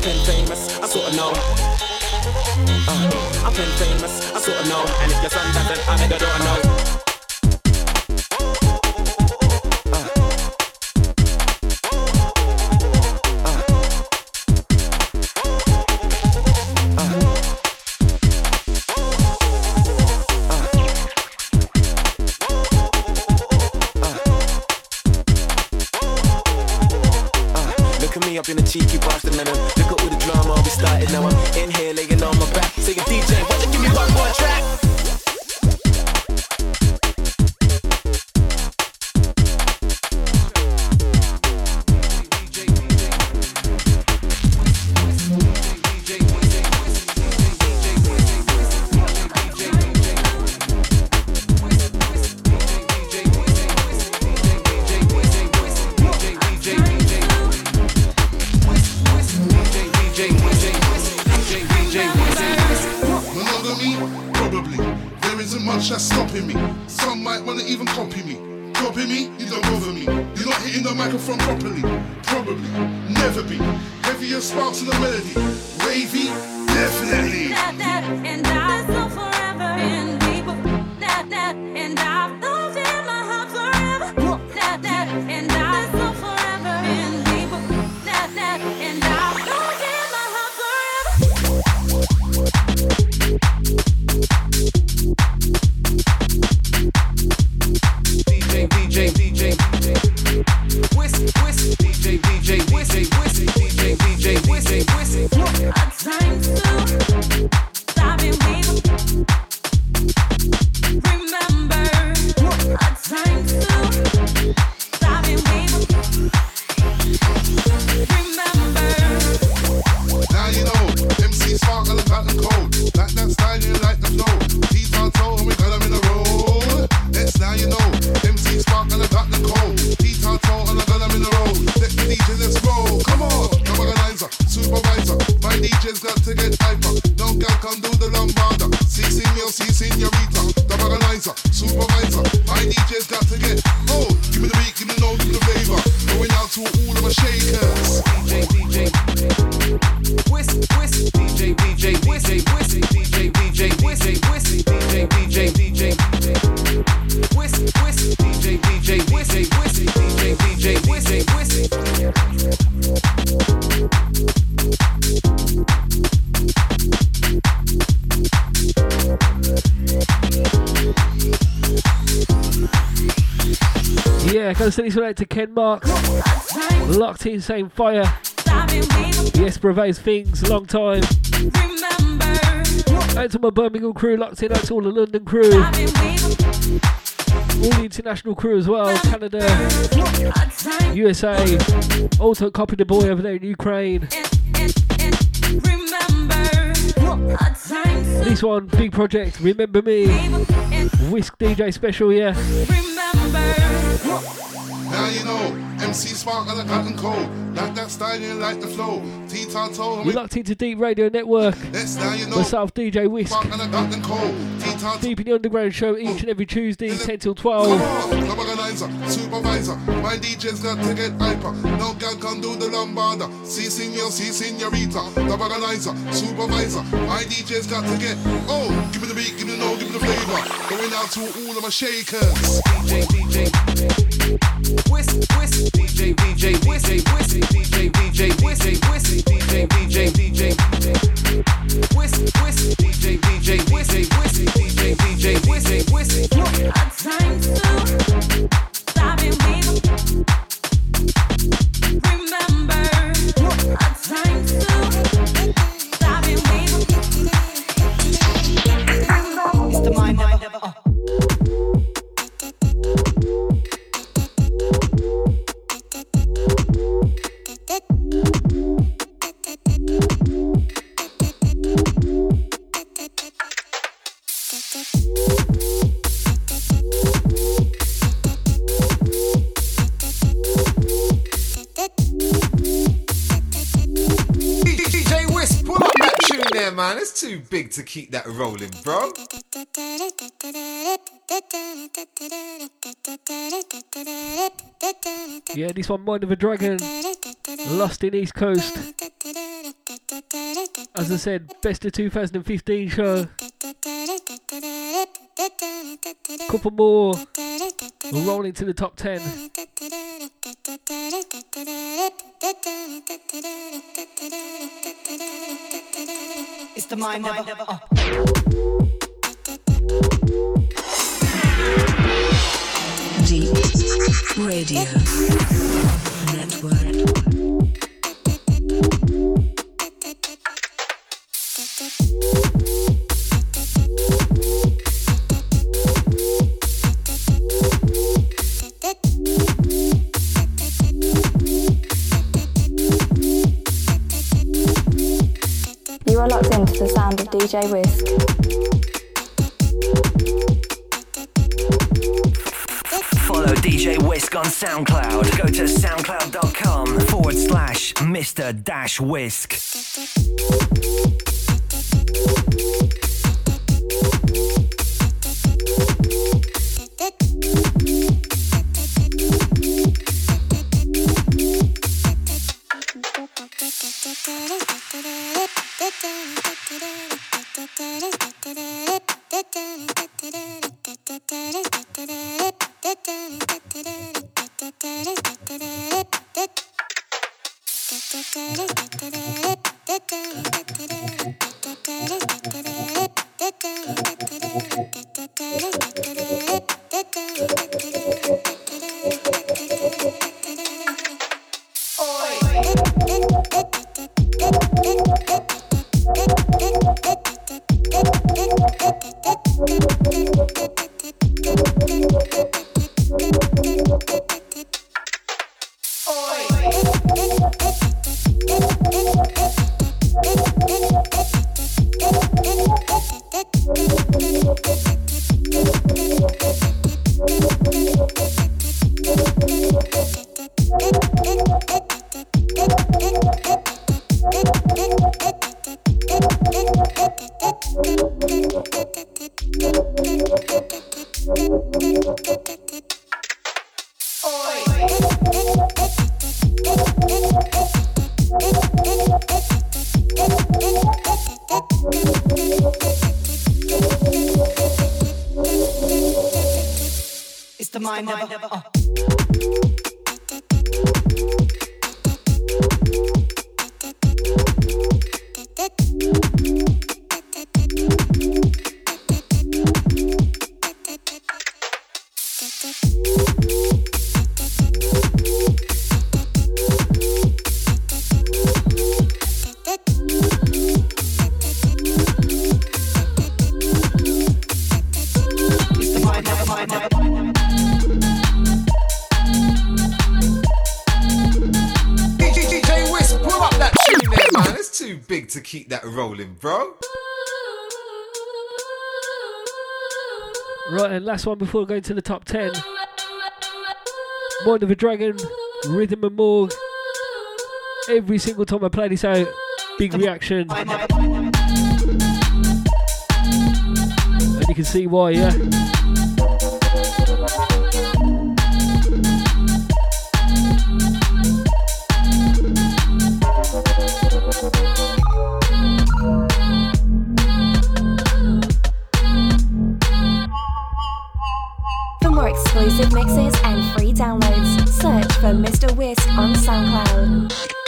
I've been famous, I sorta know. Uh, I've been famous, I sorta know. And if your son doesn't have it, you don't know. Look at me up in a cheeky bastard. Look started now. I'm in here laying on my back. Saying, DJ, Probably. There isn't much that's stopping me. Some might wanna even copy me. Copy me? You don't bother me. You're not hitting the microphone properly. Probably. Never be. Heavier sparks in the melody. Wavy? Definitely. And I This one out to Ken Mark. Locked in, same fire. Yes, Brevet's things, long time. Out to my Birmingham crew, locked in, out to all the London crew. All the international crew as well, Canada, USA. Also copy the boy over there in Ukraine. This one, big project, remember me. Whisk DJ special, yeah. Now you know, MC Spark and the cotton cold. Like that style, you like the flow. T-Tar toe, You're locked into D3EP Radio Network. Yes, now you know. Myself, DJ Whisk. Spark and the cotton cold. T-Tar D3EP in the Underground show each and every Tuesday, 10 till 12. Club organizer, supervisor. My DJ's got to get hyper. No girl can do the lambada. Si senor, si senorita. Club organizer, supervisor. My DJ's got to get. Oh, give me the beat, give me the no, give me the flavor. Going out to all of my shakers. DJ, DJ. Whisk, whisk, DJ, DJ, DJ, whisk, DJ, DJ, DJ, whisk, DJ, DJ, DJ, whisk, whisk, DJ, DJ, whisk, whisk, DJ, DJ, whisk, whisk. Hard times too. Stopping me. Remember. Hard times too. Stopping me. It's the mind man. It's too big to keep that rolling, bro. Yeah, this one, Mind of a Dragon. Lost in East Coast. As I said, best of 2015 show. Couple more. We'll roll into the top 10. The mind of a. Uh. D3EP Radio Network. DJ Whisk. Follow DJ Whisk on SoundCloud. Go to soundcloud.com forward slash Mr. Dash Whisk. Right, and last one before going to the top 10. Mind of a Dragon, Rhythm and Morgue. Every single time I play this out, big reaction. And you can see why, yeah? Search for Mr. Whisk on SoundCloud.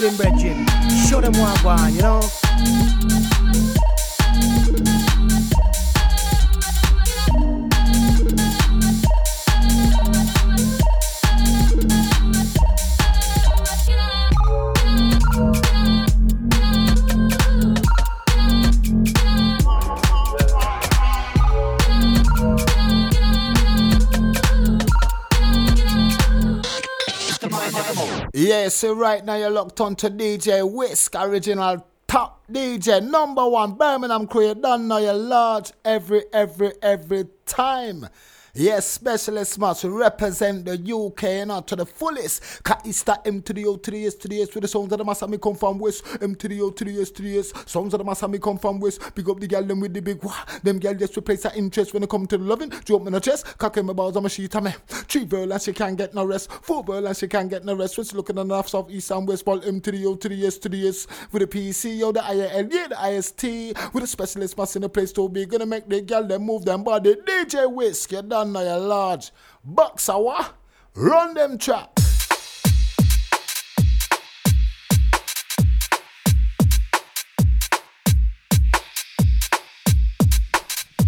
Rhythm, Bridget. So right now you're locked on to DJ Whisk, original top DJ, number one Birmingham crew. You don't know you're large every, every, every time. Yes, specialist must represent the UK you know, to the fullest. Cause it's that M to the O to the S to the S with the songs that the mass me come from West. M to the O to the S to the S. Songs that the mass me come from West. Pick up the girl them with the big wah. Them girl just replace her interest when it come to the loving. Jump in the chest, cock in my balls my sheet, me. Three girl and she can't get no rest. Four girl and she can't get no rest. What's looking on the north, south, east, and west. Ball M to the O to the S to the S. With the PC, yo, the IL, yeah, the IST. With the specialist mass in the place to be. Gonna make the girl them move them body. DJ Whisk, you done know you're large. Hour, run them trap.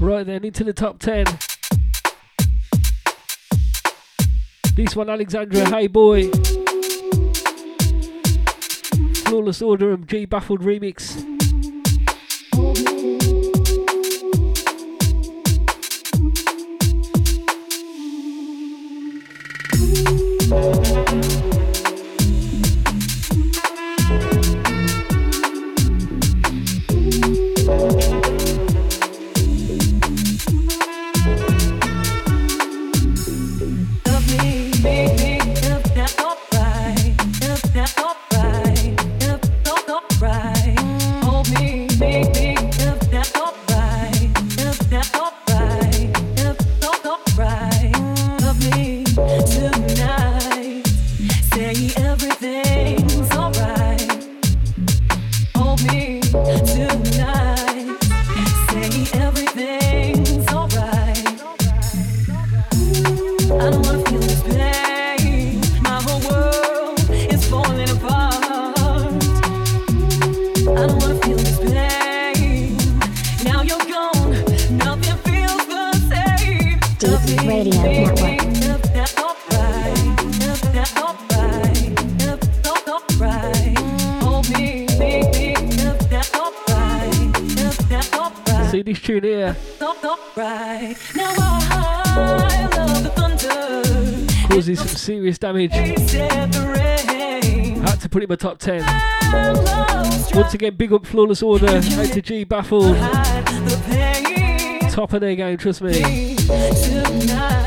Right then, into the top 10. This one, Alexandra, hey boy. Flawless Order and G Baffled remix. Rain. Had to put it in my top 10. Once again, big up Flawless Order. Out to G Baffled. Top of their game, trust me. tonight.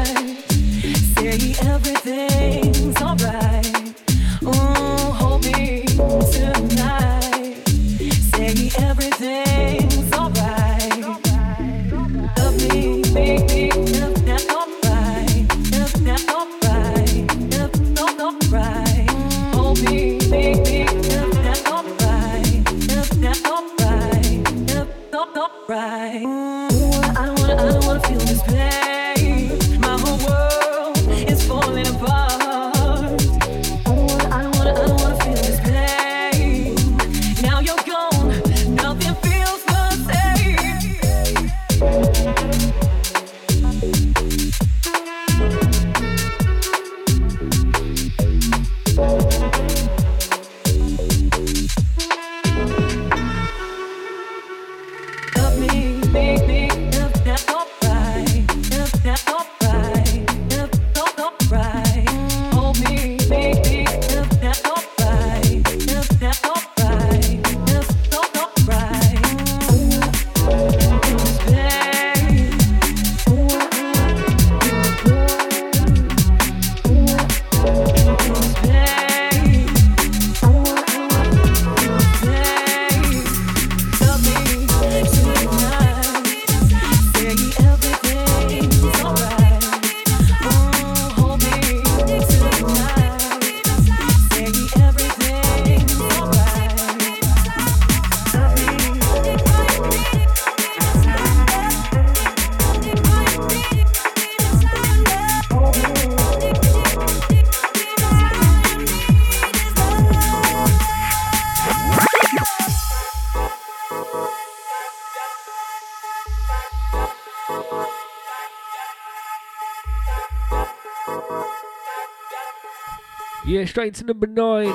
Straight to number nine.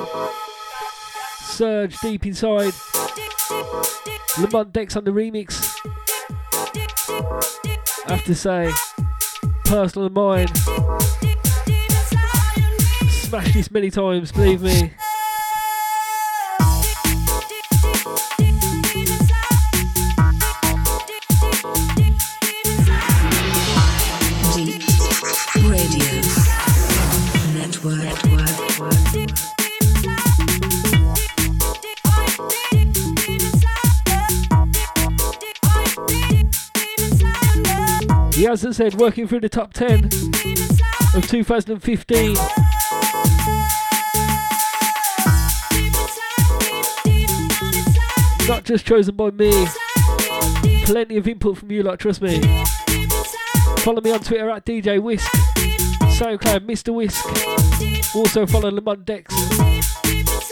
Surge deep inside. Lamont Dex on the remix. I have to say, personal of mine. Smashed this many times, believe me. Working through the top 10 of 2015. Not just chosen by me, plenty of input from you, like, trust me. Follow me on Twitter at DJ Whisk, SoundCloud Mr. Whisk. Also follow Lamont Dex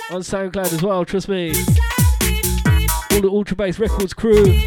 on SoundCloud as well, trust me. All the Ultra Bass Records crew.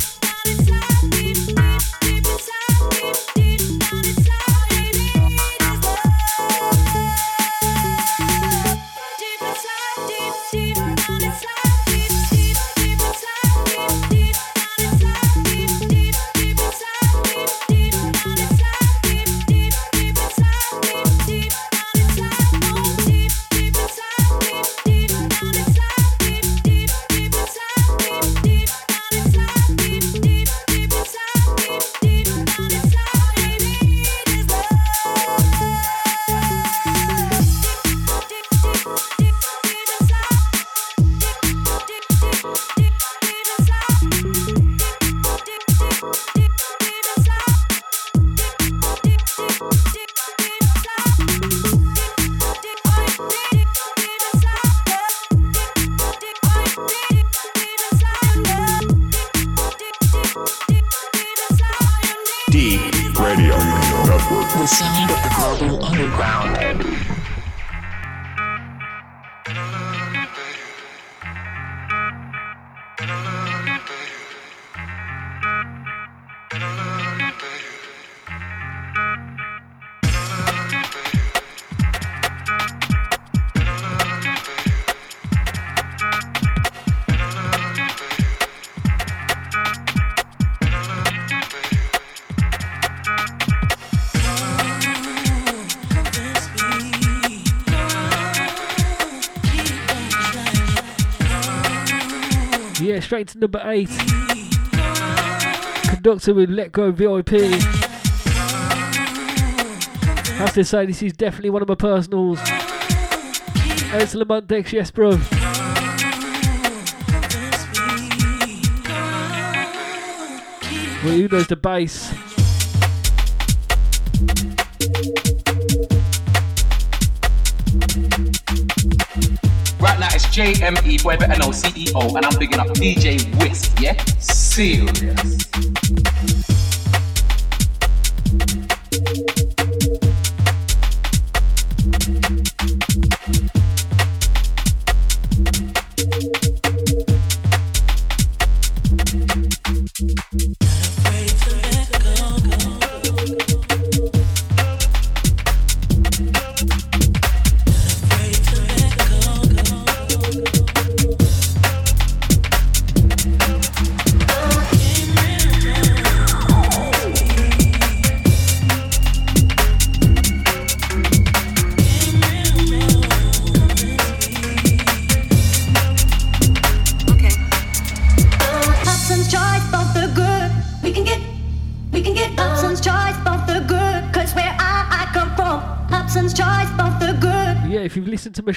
Straight to number eight. Conductor with Let Go VIP. Have to say, this is definitely one of my personals. It's Lamont Dex, yes, bro. Well, who knows the bass? JME, better know CEO, and I'm bigging up DJ Whisk, yeah? Serious.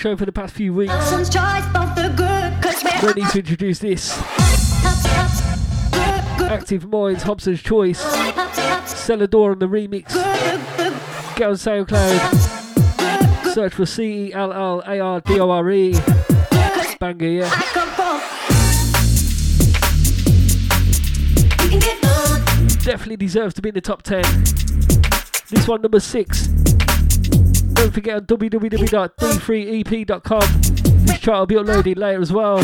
Show for the past few weeks, choice, both the good. Cause where ready to introduce this. Active Minds, Hobson's Choice. Cellardore on the remix. Get on SoundCloud. Search for C E L L A R D O R E. Banger, yeah. Definitely deserves to be in the top 10. This one, number 6. Don't forget on www.d3ep.com. This chart will be uploaded later as well.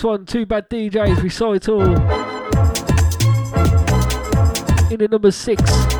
This one, Two Bad DJs we saw it all. In the number 6.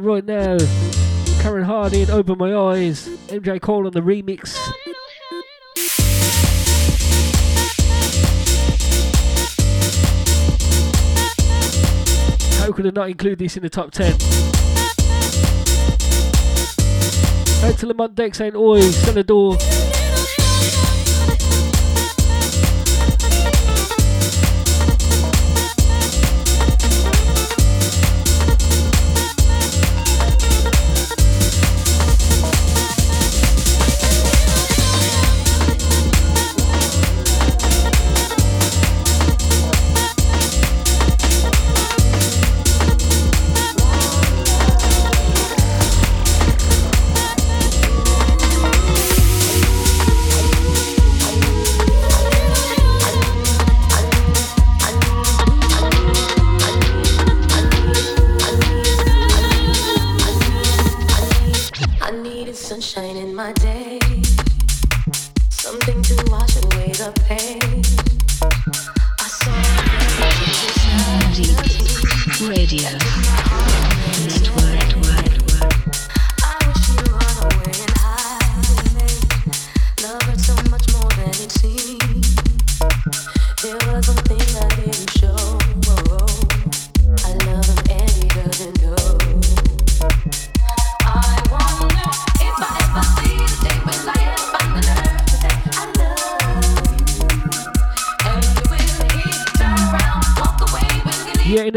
Right now. Karen Harding, Open My Eyes. MJ Cole on the remix. How could I not include this in the top 10? Out to Lamont Dex saying, Oi, Senador.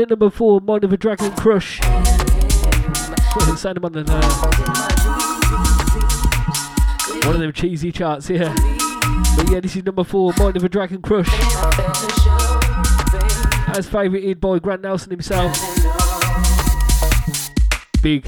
At number four, Mind of a Dragon Crush. Sign him on the uh, one of them cheesy charts, here. But yeah, this is number four, Mind of a Dragon Crush. As favoured by Grant Nelson himself. Big.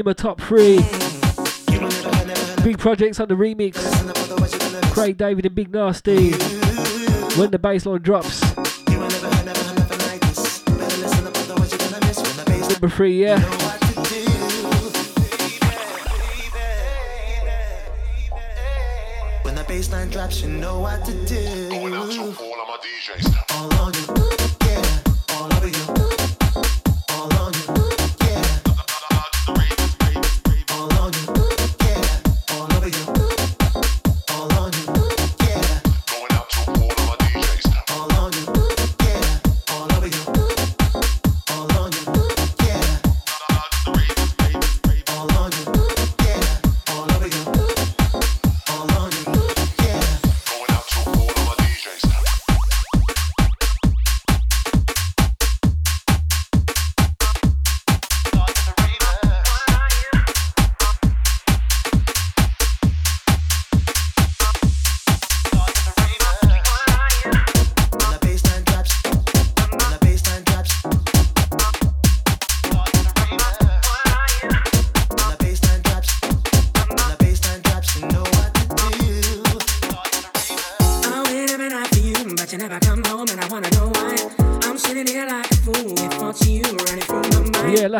In my top three. Big projects on the remix. Craig David and Big Narstie. When the bassline drops. Number three, yeah. When the bassline drops, you know what to do.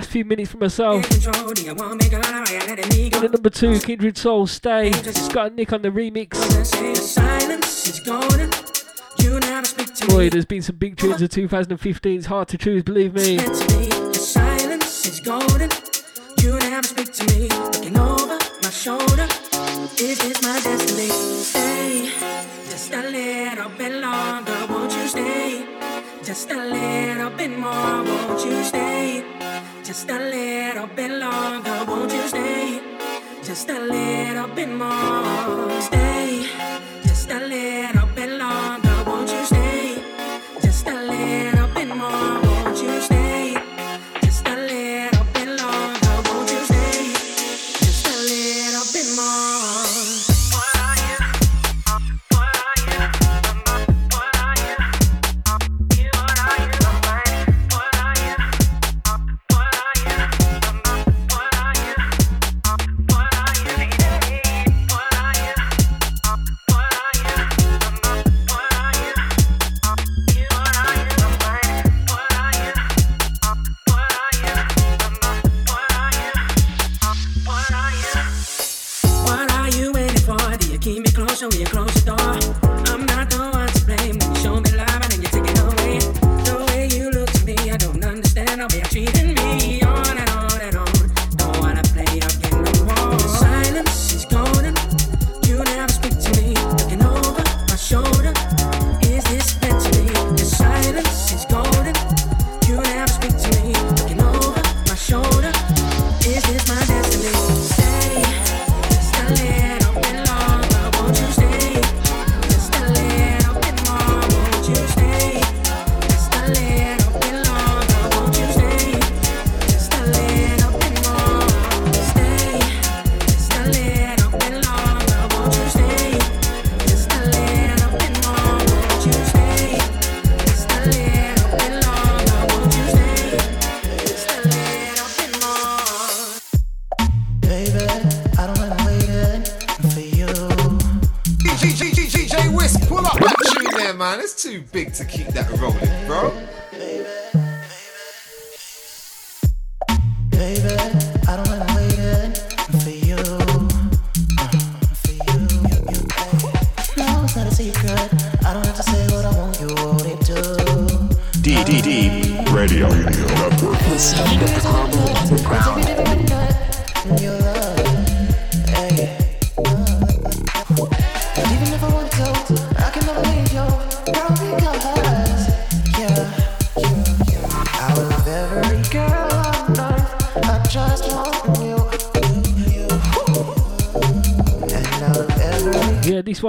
Last few minutes for myself. Control, do you want me gone? Or you letting me In at number two, Kindred Soul, Stay. Scott and Nick on the remix. Say the silence is golden. You never speak to me. Boy, there's been some big tunes of 2015. It's hard to choose, believe me. to me. Your silence is golden. You never speak to me. Looking over my shoulder. Is my destiny? Stay just a little bit longer. Won't you stay? Just a little bit more. Won't you stay? Just a little bit longer, won't you stay? Just a little bit more, stay. Just a little.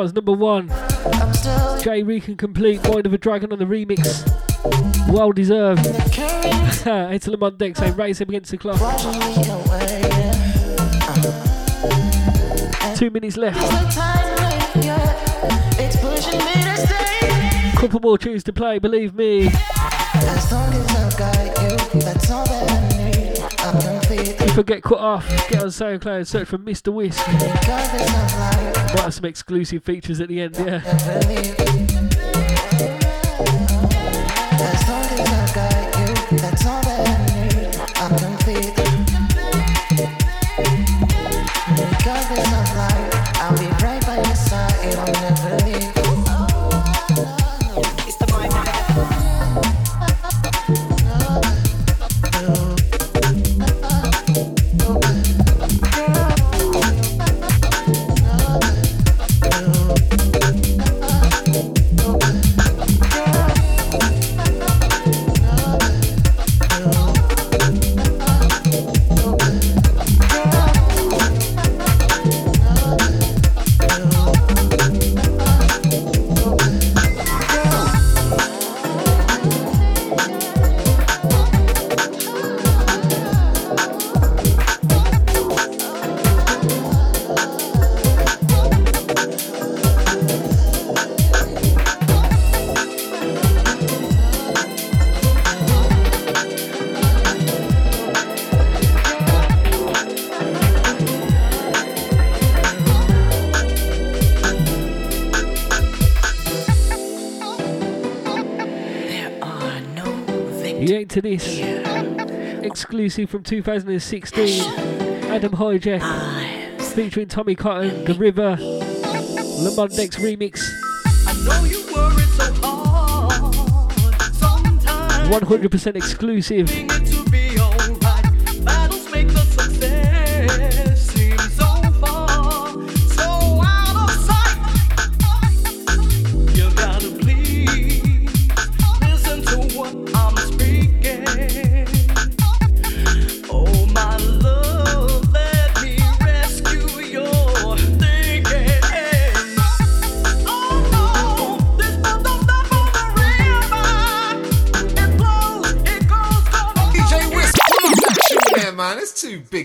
was number one. Jay Reek and Complete, Mind of a Dragon on the remix. Well deserved. it's Lamont Dex saying, eh? race him against the clock. Two minutes left. Couple more choose to play, believe me. As long as I've got you, that's all that I need. If I get cut off, get on SoundCloud, search for Mr. Whisk. Might have some exclusive features at the end, yeah. releasing from 2016 Adam Hijack featuring Tommy Cotton, The River, Lamont remix. 100% exclusive.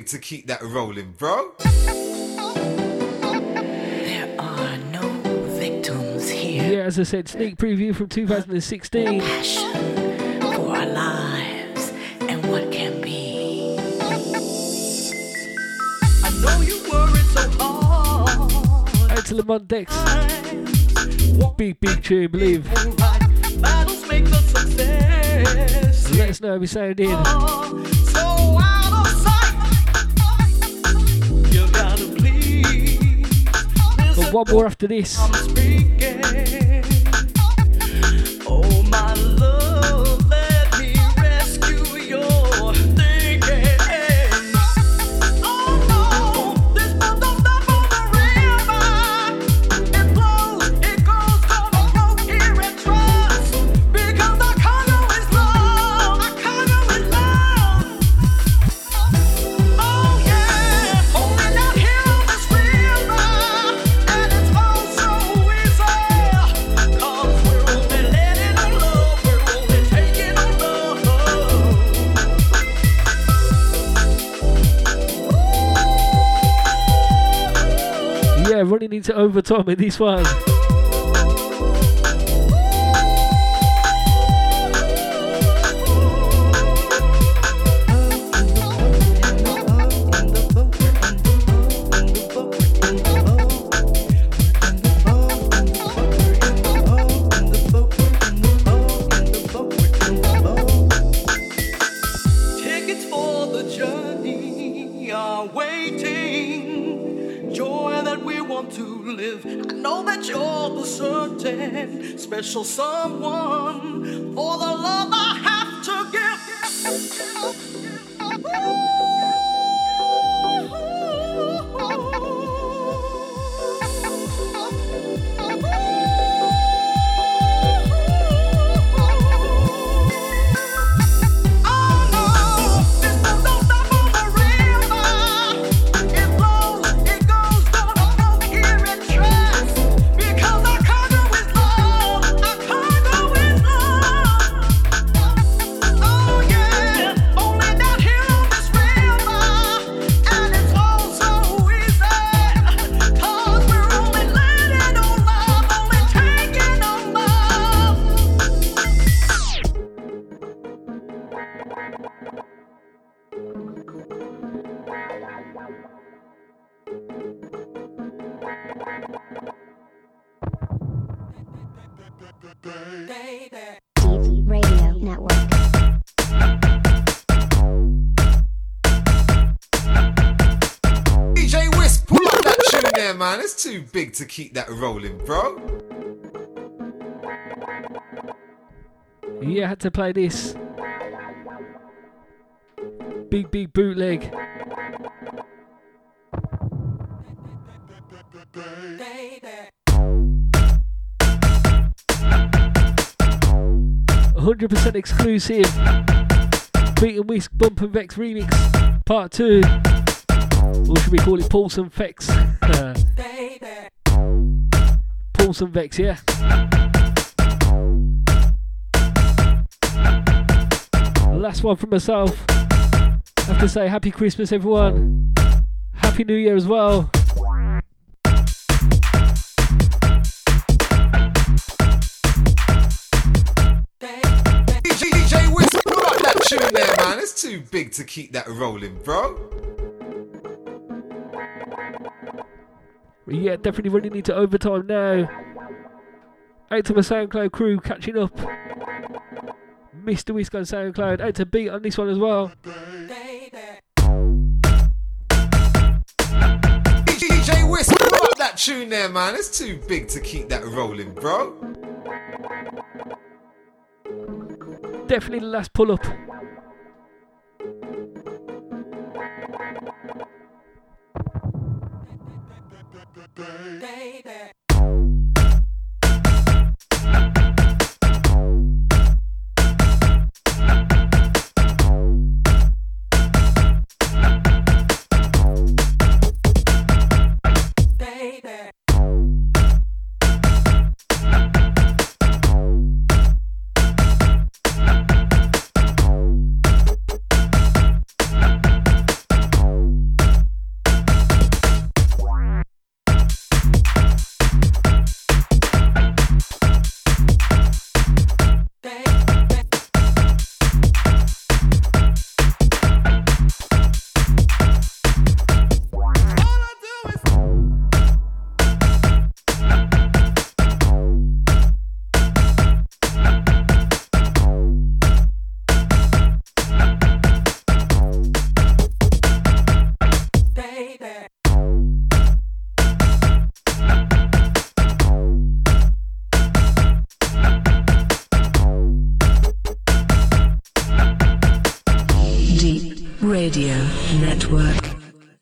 Big to keep that rolling, bro. There are no victims here. Yeah, as I said, sneak preview from 2016. Passion For our lives and what can be. I know you worried so hard. Out to Lamont Dex. Big, big tune, believe. Battles make the success. Let us know how we sound in. Oh, so one more after this. Overtime in this one. Want to live. I know that you're the certain special someone for the love I have to DT big to keep that rolling, bro. Yeah, had to play this. Big, big bootleg. hundred percent exclusive. Beat and Whisk Bump and Vex remix, part two. Or should we call it Pulse and Vex? Pulse and Vex, yeah. Last one from myself. I have to say happy Christmas, everyone. Happy New Year as well. DJ, DJ pull that tune there, man. It's too big to keep that rolling, bro. Yeah, definitely running into overtime now. Out to my SoundCloud crew catching up. Mr. Whisk on SoundCloud. Out to beat on this one as well. DJ up that tune there, man. It's too big to keep that rolling, bro. Definitely the last pull up. baby. baby.